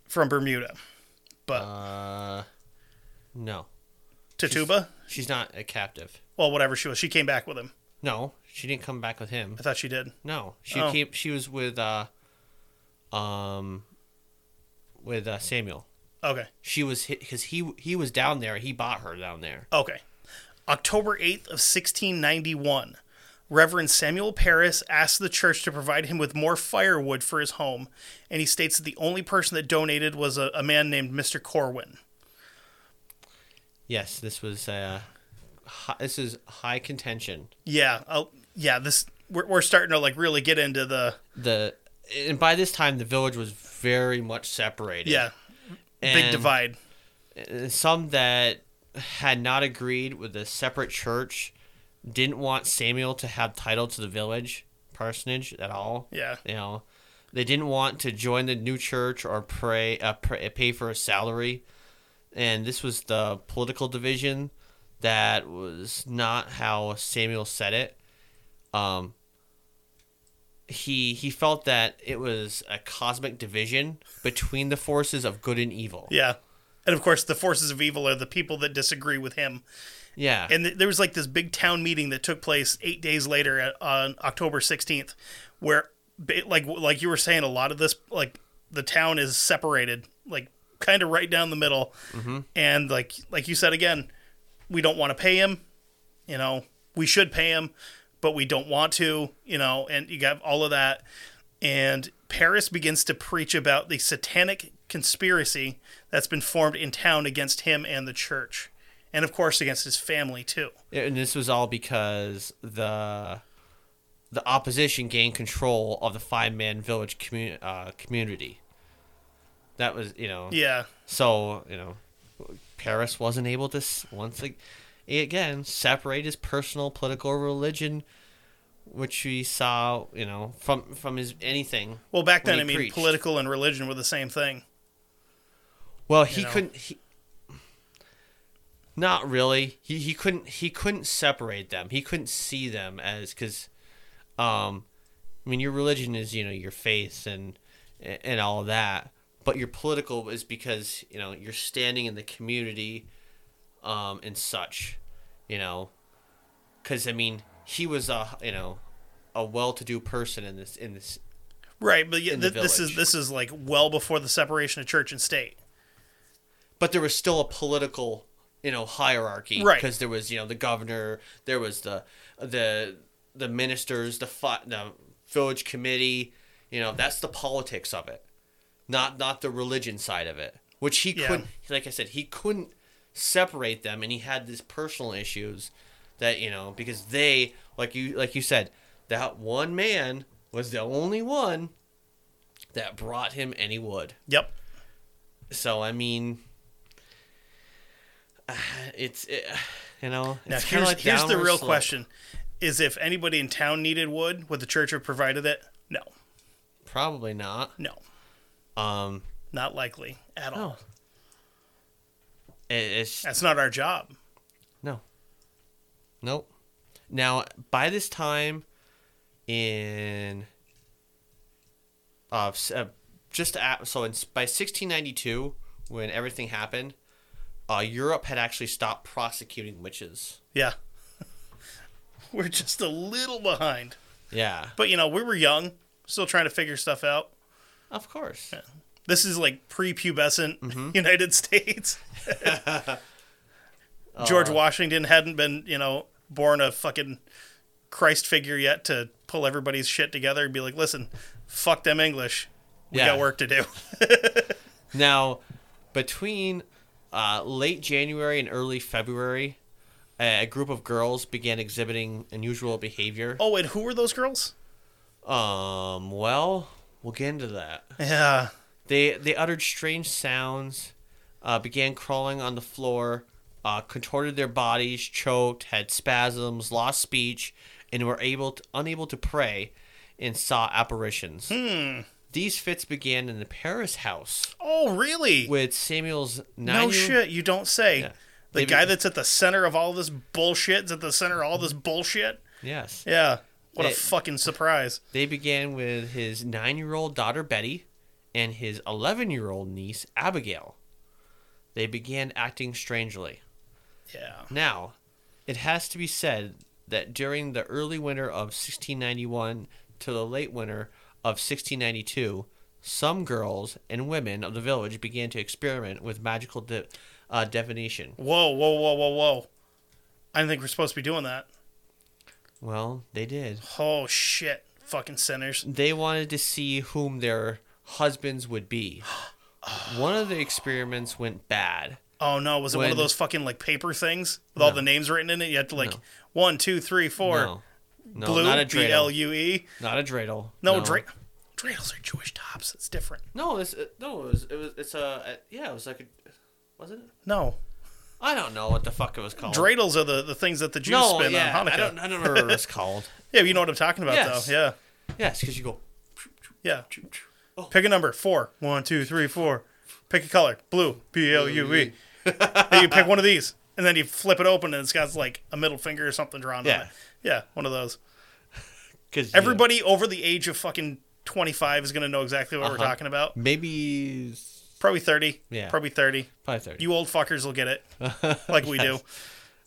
Speaker 2: From Bermuda. But
Speaker 1: Uh, no,
Speaker 2: Tatuba?
Speaker 1: she's not a captive.
Speaker 2: Well, whatever she was, she came back with him.
Speaker 1: No, she didn't come back with him.
Speaker 2: I thought she did.
Speaker 1: No, she
Speaker 2: Oh.
Speaker 1: came. She was with uh, um, with uh, Samuel.
Speaker 2: Okay.
Speaker 1: She was because he he was down there. He bought her down there.
Speaker 2: Okay. October 8th of 1691. Reverend Samuel Parris asked the church to provide him with more firewood for his home, and he states that the only person that donated was a, a man named Mr. Corwin.
Speaker 1: Yes, this was uh, hi, this is high contention.
Speaker 2: Yeah, i yeah. This we're, we're starting to like really get into the
Speaker 1: The and by this time the village was very much separated.
Speaker 2: yeah big divide.
Speaker 1: some that had not agreed with the separate church didn't want Samuel to have title to the village parsonage at all.
Speaker 2: Yeah,
Speaker 1: You know, they didn't want to join the new church or pray, uh, pray pay for a salary, and this was the political division that was not how Samuel said it. Um, he he felt that it was a cosmic division between the forces of good and evil.
Speaker 2: yeah. And of course, the forces of evil are the people that disagree with him.
Speaker 1: Yeah.
Speaker 2: and th- there was like this big town meeting that took place eight days later at, on October 16th, where like like you were saying, a lot of this like the town is separated, like kind of right down the middle, mm-hmm. and like like you said again, we don't want to pay him, you know, we should pay him, but we don't want to, you know, and you got all of that, and Parris begins to preach about the satanic conspiracy that's been formed in town against him and the church and of course against his family too.
Speaker 1: and this was all because the the opposition gained control of the five man village uh, community. That was, you know,
Speaker 2: Yeah,
Speaker 1: so you know, Parris wasn't able to once ag- again separate his personal political religion, which we saw, you know, from from his anything.
Speaker 2: Well, back then, I mean,
Speaker 1: preached.
Speaker 2: political and religion were the same thing.
Speaker 1: Well, he
Speaker 2: know?
Speaker 1: couldn't. He, not really. He he couldn't. He couldn't separate them. He couldn't see them as because, um, I mean, your religion is you know your faith and and all that, but your political is because you know you're standing in the community, um, and such, you know, because I mean he was a you know a well-to-do person in this in this
Speaker 2: Right, but yeah, th- this is this is like well before the separation of church and state.
Speaker 1: but there was still a political you know hierarchy
Speaker 2: Right.
Speaker 1: because there was you know the governor there was the the the ministers the fi- the village committee you know that's the politics of it not not the religion side of it which he
Speaker 2: Yeah.
Speaker 1: couldn't like i said he couldn't separate them and he had these personal issues that you know because they like you like you said that one man was the only one that brought him any wood
Speaker 2: Yep.
Speaker 1: so I mean, uh, it's it, you know
Speaker 2: Now here's
Speaker 1: like
Speaker 2: here's the real
Speaker 1: slope.
Speaker 2: question: Is if anybody in town needed wood, would the church have provided it? No,
Speaker 1: Probably not.
Speaker 2: no,
Speaker 1: Um,
Speaker 2: not likely at all.
Speaker 1: No. It, it's
Speaker 2: That's not our job.
Speaker 1: no, nope. Now by this time, in uh, uh just at, so in, by 1692 when everything happened, uh, Europe had actually stopped prosecuting witches.
Speaker 2: Yeah, we're just a little behind.
Speaker 1: Yeah,
Speaker 2: But you know, we were young, still trying to figure stuff out.
Speaker 1: of course.
Speaker 2: This is like pre-pubescent
Speaker 1: Mm-hmm.
Speaker 2: United States. George
Speaker 1: Uh.
Speaker 2: Washington hadn't been, you know, born a fucking Christ figure yet to pull everybody's shit together and be like, "Listen, fuck them English. We
Speaker 1: Yeah.
Speaker 2: got work to do."
Speaker 1: Now, between uh, late January and early February, a, a group of girls began exhibiting unusual behavior.
Speaker 2: oh, and who were those girls?
Speaker 1: Um, well, we'll get into that.
Speaker 2: Yeah.
Speaker 1: They they uttered strange sounds, uh, began crawling on the floor, uh, contorted their bodies, choked, had spasms, lost speech, and were able to, unable to pray, and saw apparitions.
Speaker 2: Hmm.
Speaker 1: These fits began in the Parris house
Speaker 2: Oh, really?
Speaker 1: with Samuel's
Speaker 2: no shit, you don't say.
Speaker 1: Yeah.
Speaker 2: The
Speaker 1: They be-
Speaker 2: guy that's at the center of all this bullshit is at the center of all this bullshit.
Speaker 1: Yes.
Speaker 2: Yeah. What a fucking surprise.
Speaker 1: They began with his nine year old daughter Betty and his 11 year old niece Abigail. They began acting strangely.
Speaker 2: Yeah.
Speaker 1: Now, it has to be said that during the early winter of 1691 to the late winter of 1692, some girls and women of the village began to experiment with magical di- uh, divination.
Speaker 2: Whoa, whoa, whoa, whoa, whoa. I didn't think we're supposed to be doing that.
Speaker 1: Well, they did.
Speaker 2: Oh shit. Fucking sinners.
Speaker 1: They wanted to see whom their husbands would be. One of the experiments went bad.
Speaker 2: Oh no, was it one of those fucking like paper things with all the names written in it? You had to like
Speaker 1: No.
Speaker 2: one, two, three, four.
Speaker 1: No, no,
Speaker 2: Blue
Speaker 1: not a
Speaker 2: B L
Speaker 1: dreidel.
Speaker 2: U E.
Speaker 1: Not a dreidel.
Speaker 2: No, Dra- dreidels are Jewish tops. It's different.
Speaker 1: No, it's uh, no, it was, it was it's a uh, yeah, it was like a wasn't it?
Speaker 2: No,
Speaker 1: I don't know what the fuck it was called.
Speaker 2: dreidels are the, the things that the Jews
Speaker 1: no,
Speaker 2: spin
Speaker 1: yeah,
Speaker 2: on Hanukkah.
Speaker 1: I don't, I don't know what it's called.
Speaker 2: Yeah, you know what I'm talking about
Speaker 1: Yes.
Speaker 2: though. Yeah,
Speaker 1: Yes, because you go.
Speaker 2: yeah.
Speaker 1: Oh.
Speaker 2: Pick a number. Four. One, two, three, four. Pick a color. Blue. B L U E. Then you pick one of these, and then you flip it open, and it's got like a middle finger or something drawn on
Speaker 1: Yeah.
Speaker 2: it. Yeah, one of those.
Speaker 1: Because
Speaker 2: Everybody over the age of fucking 25 is going to know exactly what we're
Speaker 1: Uh-huh.
Speaker 2: talking about.
Speaker 1: maybe
Speaker 2: Probably 30.
Speaker 1: Yeah.
Speaker 2: Probably 30.
Speaker 1: probably thirty.
Speaker 2: You old fuckers will get it, like we do.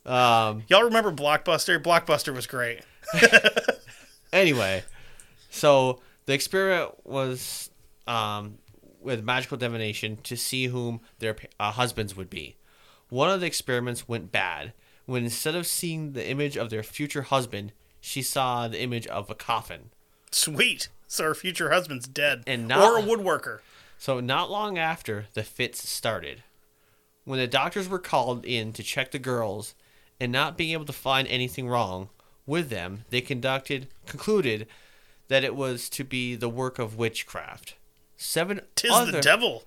Speaker 1: um.
Speaker 2: Y'all remember Blockbuster? Blockbuster was great.
Speaker 1: Anyway, so the experiment was um with magical divination to see whom their uh, husbands would be. One of the experiments went bad when instead of seeing the image of their future husband, she saw the image of a coffin.
Speaker 2: Sweet. So her future husband's dead.
Speaker 1: And not-
Speaker 2: or a woodworker.
Speaker 1: So not long after, the fits started. When the doctors were called in to check the girls and not being able to find anything wrong with them, they conducted concluded that it was to be the work of witchcraft. Seven
Speaker 2: Tis
Speaker 1: other
Speaker 2: the devil.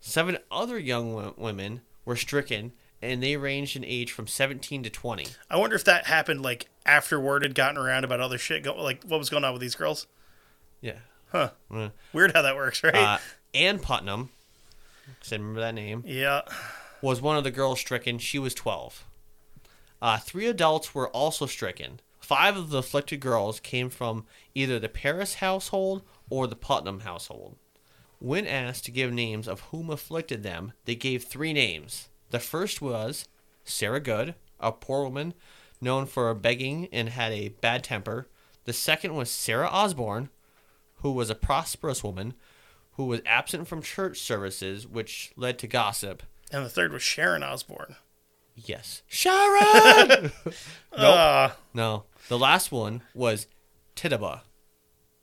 Speaker 1: seven other young women were stricken and they ranged in age from 17 to 20.
Speaker 2: I wonder if that happened like after word had gotten around about other shit. Go- like what was going on with these girls?
Speaker 1: Yeah.
Speaker 2: Huh.
Speaker 1: Uh,
Speaker 2: Weird how that works, right?
Speaker 1: Uh, Ann Putnam, 'cause I remember that name,
Speaker 2: yeah.
Speaker 1: was one of the girls stricken. She was 12. Uh, three adults were also stricken. Five of the afflicted girls came from either the Parris household or the Putnam household. When asked to give names of whom afflicted them, they gave three names. The first was Sarah Good, a poor woman known for begging and had a bad temper. The second was Sarah Osborne, who was a prosperous woman who was absent from church services, which led to gossip.
Speaker 2: And the third was Sharon Osbourne.
Speaker 1: Yes. Sharon.
Speaker 2: Uh,
Speaker 1: no. The last one was Tituba,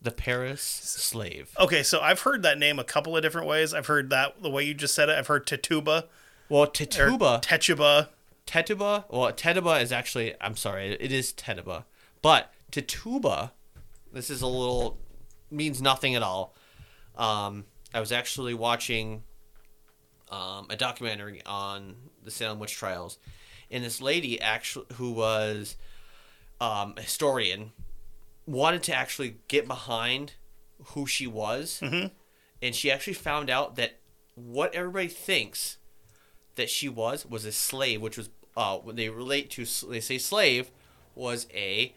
Speaker 1: the Parris slave.
Speaker 2: okay, so I've heard that name a couple of different ways. I've heard that the way you just said it. I've heard Tituba
Speaker 1: Well,
Speaker 2: or
Speaker 1: Tituba,
Speaker 2: Tetuba.
Speaker 1: Tetuba. Well, Tetuba is actually. I'm sorry, it is Tetuba, but Tituba. This is a little means nothing at all. Um, I was actually watching um, a documentary on the Salem witch trials, and this lady actually who was um, a historian wanted to actually get behind who she was, and she actually found out that what everybody thinks that she was was a slave, which was uh, when they relate to they say slave was a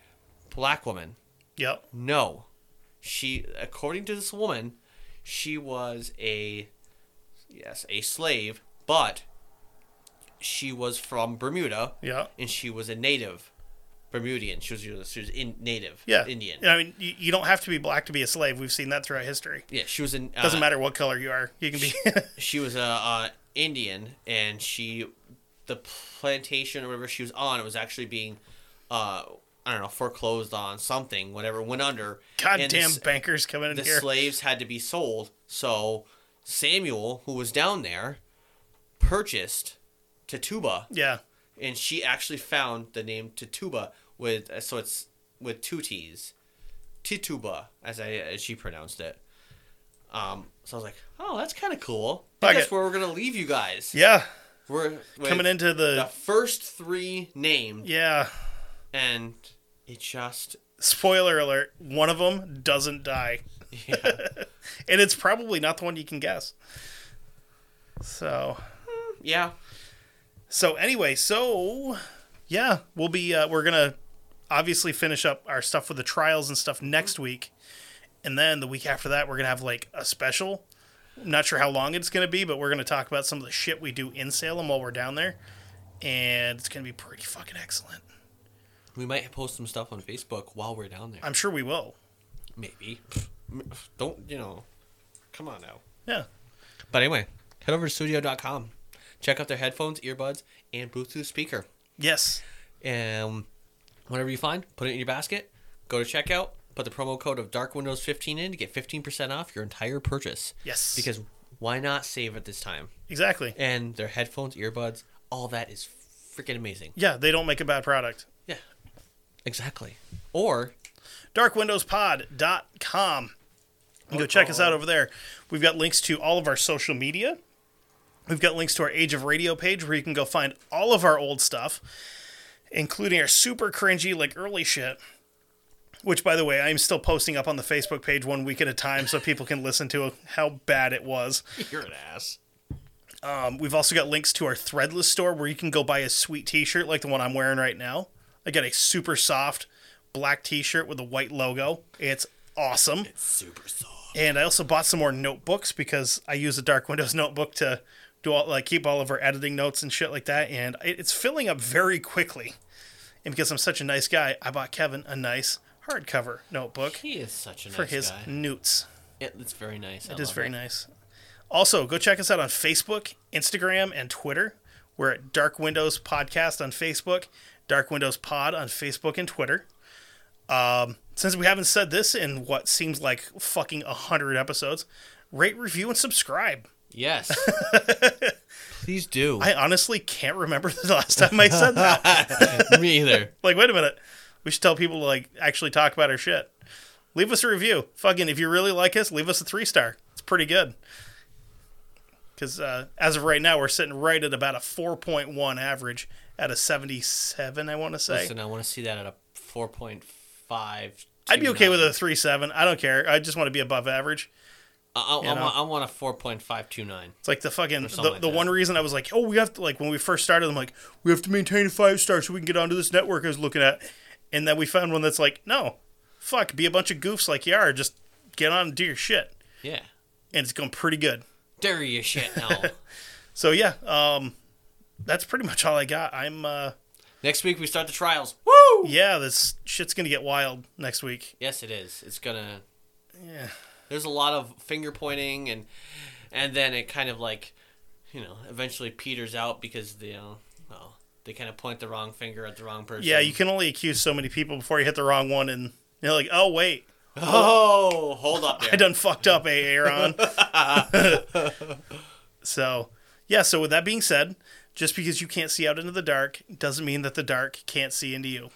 Speaker 1: black woman.
Speaker 2: Yep.
Speaker 1: No, she according to this woman, she was a yes a slave, but she was from Bermuda
Speaker 2: Yeah.
Speaker 1: and she was a native Bermudian. She was she was in native
Speaker 2: Yeah.
Speaker 1: Indian.
Speaker 2: I mean, you, you don't have to be black to be a slave. We've seen that throughout history.
Speaker 1: Yeah, she was in. Uh,
Speaker 2: Doesn't matter what color you are. You can be.
Speaker 1: she was a uh, Indian, and she, the plantation or whatever she was on, it was actually being, uh, I don't know, foreclosed on something, whatever went under. and the
Speaker 2: Goddamn bankers coming in
Speaker 1: The
Speaker 2: here.
Speaker 1: slaves had to be sold, so Samuel, who was down there, purchased Tituba,
Speaker 2: yeah.
Speaker 1: and she actually found the name Tituba with uh, so it's with two T's, Tituba as I as she pronounced it. Um, so I was like, oh, that's kind of cool.
Speaker 2: Fuck
Speaker 1: that's
Speaker 2: it.
Speaker 1: where we're gonna leave you guys.
Speaker 2: Yeah.
Speaker 1: We're
Speaker 2: Coming into
Speaker 1: the
Speaker 2: the.
Speaker 1: first three named,
Speaker 2: Yeah.
Speaker 1: and it just
Speaker 2: Spoiler alert. One of them doesn't die.
Speaker 1: yeah.
Speaker 2: And it's probably not the one you can guess. So.
Speaker 1: yeah.
Speaker 2: So anyway, so yeah, we'll be uh, we're gonna obviously finish up our stuff with the trials and stuff next week, and then the week after that we're gonna have like a special. I'm not sure how long it's gonna be, but we're gonna talk about some of the shit we do in Salem while we're down there, and it's gonna be pretty fucking excellent.
Speaker 1: We might post some stuff on Facebook while we're down there.
Speaker 2: I'm sure we will.
Speaker 1: Maybe. Don't you know? Come on now.
Speaker 2: Yeah,
Speaker 1: But anyway, head over to studio.com. Check out their headphones, earbuds, and Bluetooth speaker.
Speaker 2: yes,
Speaker 1: And whatever you find, put it in your basket. Go to checkout. Put the promo code of Dark Windows 15 in to get 15% off your entire purchase.
Speaker 2: yes,
Speaker 1: Because why not save at this time?
Speaker 2: exactly.
Speaker 1: And their headphones, earbuds, all that is freaking amazing.
Speaker 2: Yeah, they don't make a bad product.
Speaker 1: Yeah, exactly. Or
Speaker 2: darkwindowspod.com. Go check us out over there. We've got links to all of our social media. We've got links to our Age of Radio page where you can go find all of our old stuff, including our super cringy, like early shit. Which, by the way, I'm still posting up on the Facebook page one week at a time so people can listen to how bad it was.
Speaker 1: you're an ass.
Speaker 2: Um, we've also got links to our Threadless store where you can go buy a sweet T-shirt like the one I'm wearing right now. I got a super soft black T-shirt with a white logo. It's awesome.
Speaker 1: It's super soft.
Speaker 2: And I also bought some more notebooks because I use a Dark Windows notebook to do all like keep all of our editing notes and shit like that. And it's filling up very quickly. And because I'm such a nice guy, I bought Kevin a nice hardcover notebook
Speaker 1: He is such a nice
Speaker 2: for his
Speaker 1: guy.
Speaker 2: newts.
Speaker 1: It, it's very nice.
Speaker 2: It is very nice. Also, go check us out on Facebook, Instagram, and Twitter. We're at Dark Windows Podcast on Facebook, Dark Windows Pod on Facebook and Twitter. Um, since we haven't said this in what seems like fucking a hundred episodes, rate, review, and subscribe.
Speaker 1: Yes. Please do.
Speaker 2: I honestly can't remember the last time I said that.
Speaker 1: Me either.
Speaker 2: like, wait a minute. We should tell people to like actually talk about our shit. Leave us a review. Fucking, if you really like us, leave us a three star. It's pretty good. Because uh, as of right now, we're sitting right at about a 4.1 average at a 77, I want to say.
Speaker 1: Listen, I want to see that at a 4.5.
Speaker 2: I'd be okay with a 3.7. I don't care. I just want to be above average.
Speaker 1: I, I, I,
Speaker 2: you know?
Speaker 1: want, I want a 4.529.
Speaker 2: It's like the fucking the,
Speaker 1: like
Speaker 2: the one reason I was like, oh, we have to like when we first started, I'm like, we have to maintain a five star so we can get onto this network I was looking at, and then we found one that's like, no, fuck, be a bunch of goofs like you are, just get on and do your shit,
Speaker 1: Yeah.
Speaker 2: and it's going pretty good.
Speaker 1: Dare you shit now.
Speaker 2: So yeah, um, that's pretty much all I got. I'm uh,
Speaker 1: Next week we start the trials. Woo!
Speaker 2: yeah, this shit's gonna get wild next week.
Speaker 1: Yes, it is. It's gonna.
Speaker 2: Yeah,
Speaker 1: There's a lot of finger pointing and and then it kind of like, you know, eventually peters out because the, you know, well, they kind of point the wrong finger at the wrong person.
Speaker 2: Yeah, you can only accuse so many people before you hit the wrong one, and you're like, oh wait,
Speaker 1: Oh, hold up there.
Speaker 2: I done fucked up, eh, Aaron? so, yeah. So with that being said, just because you can't see out into the dark doesn't mean that the dark can't see into you.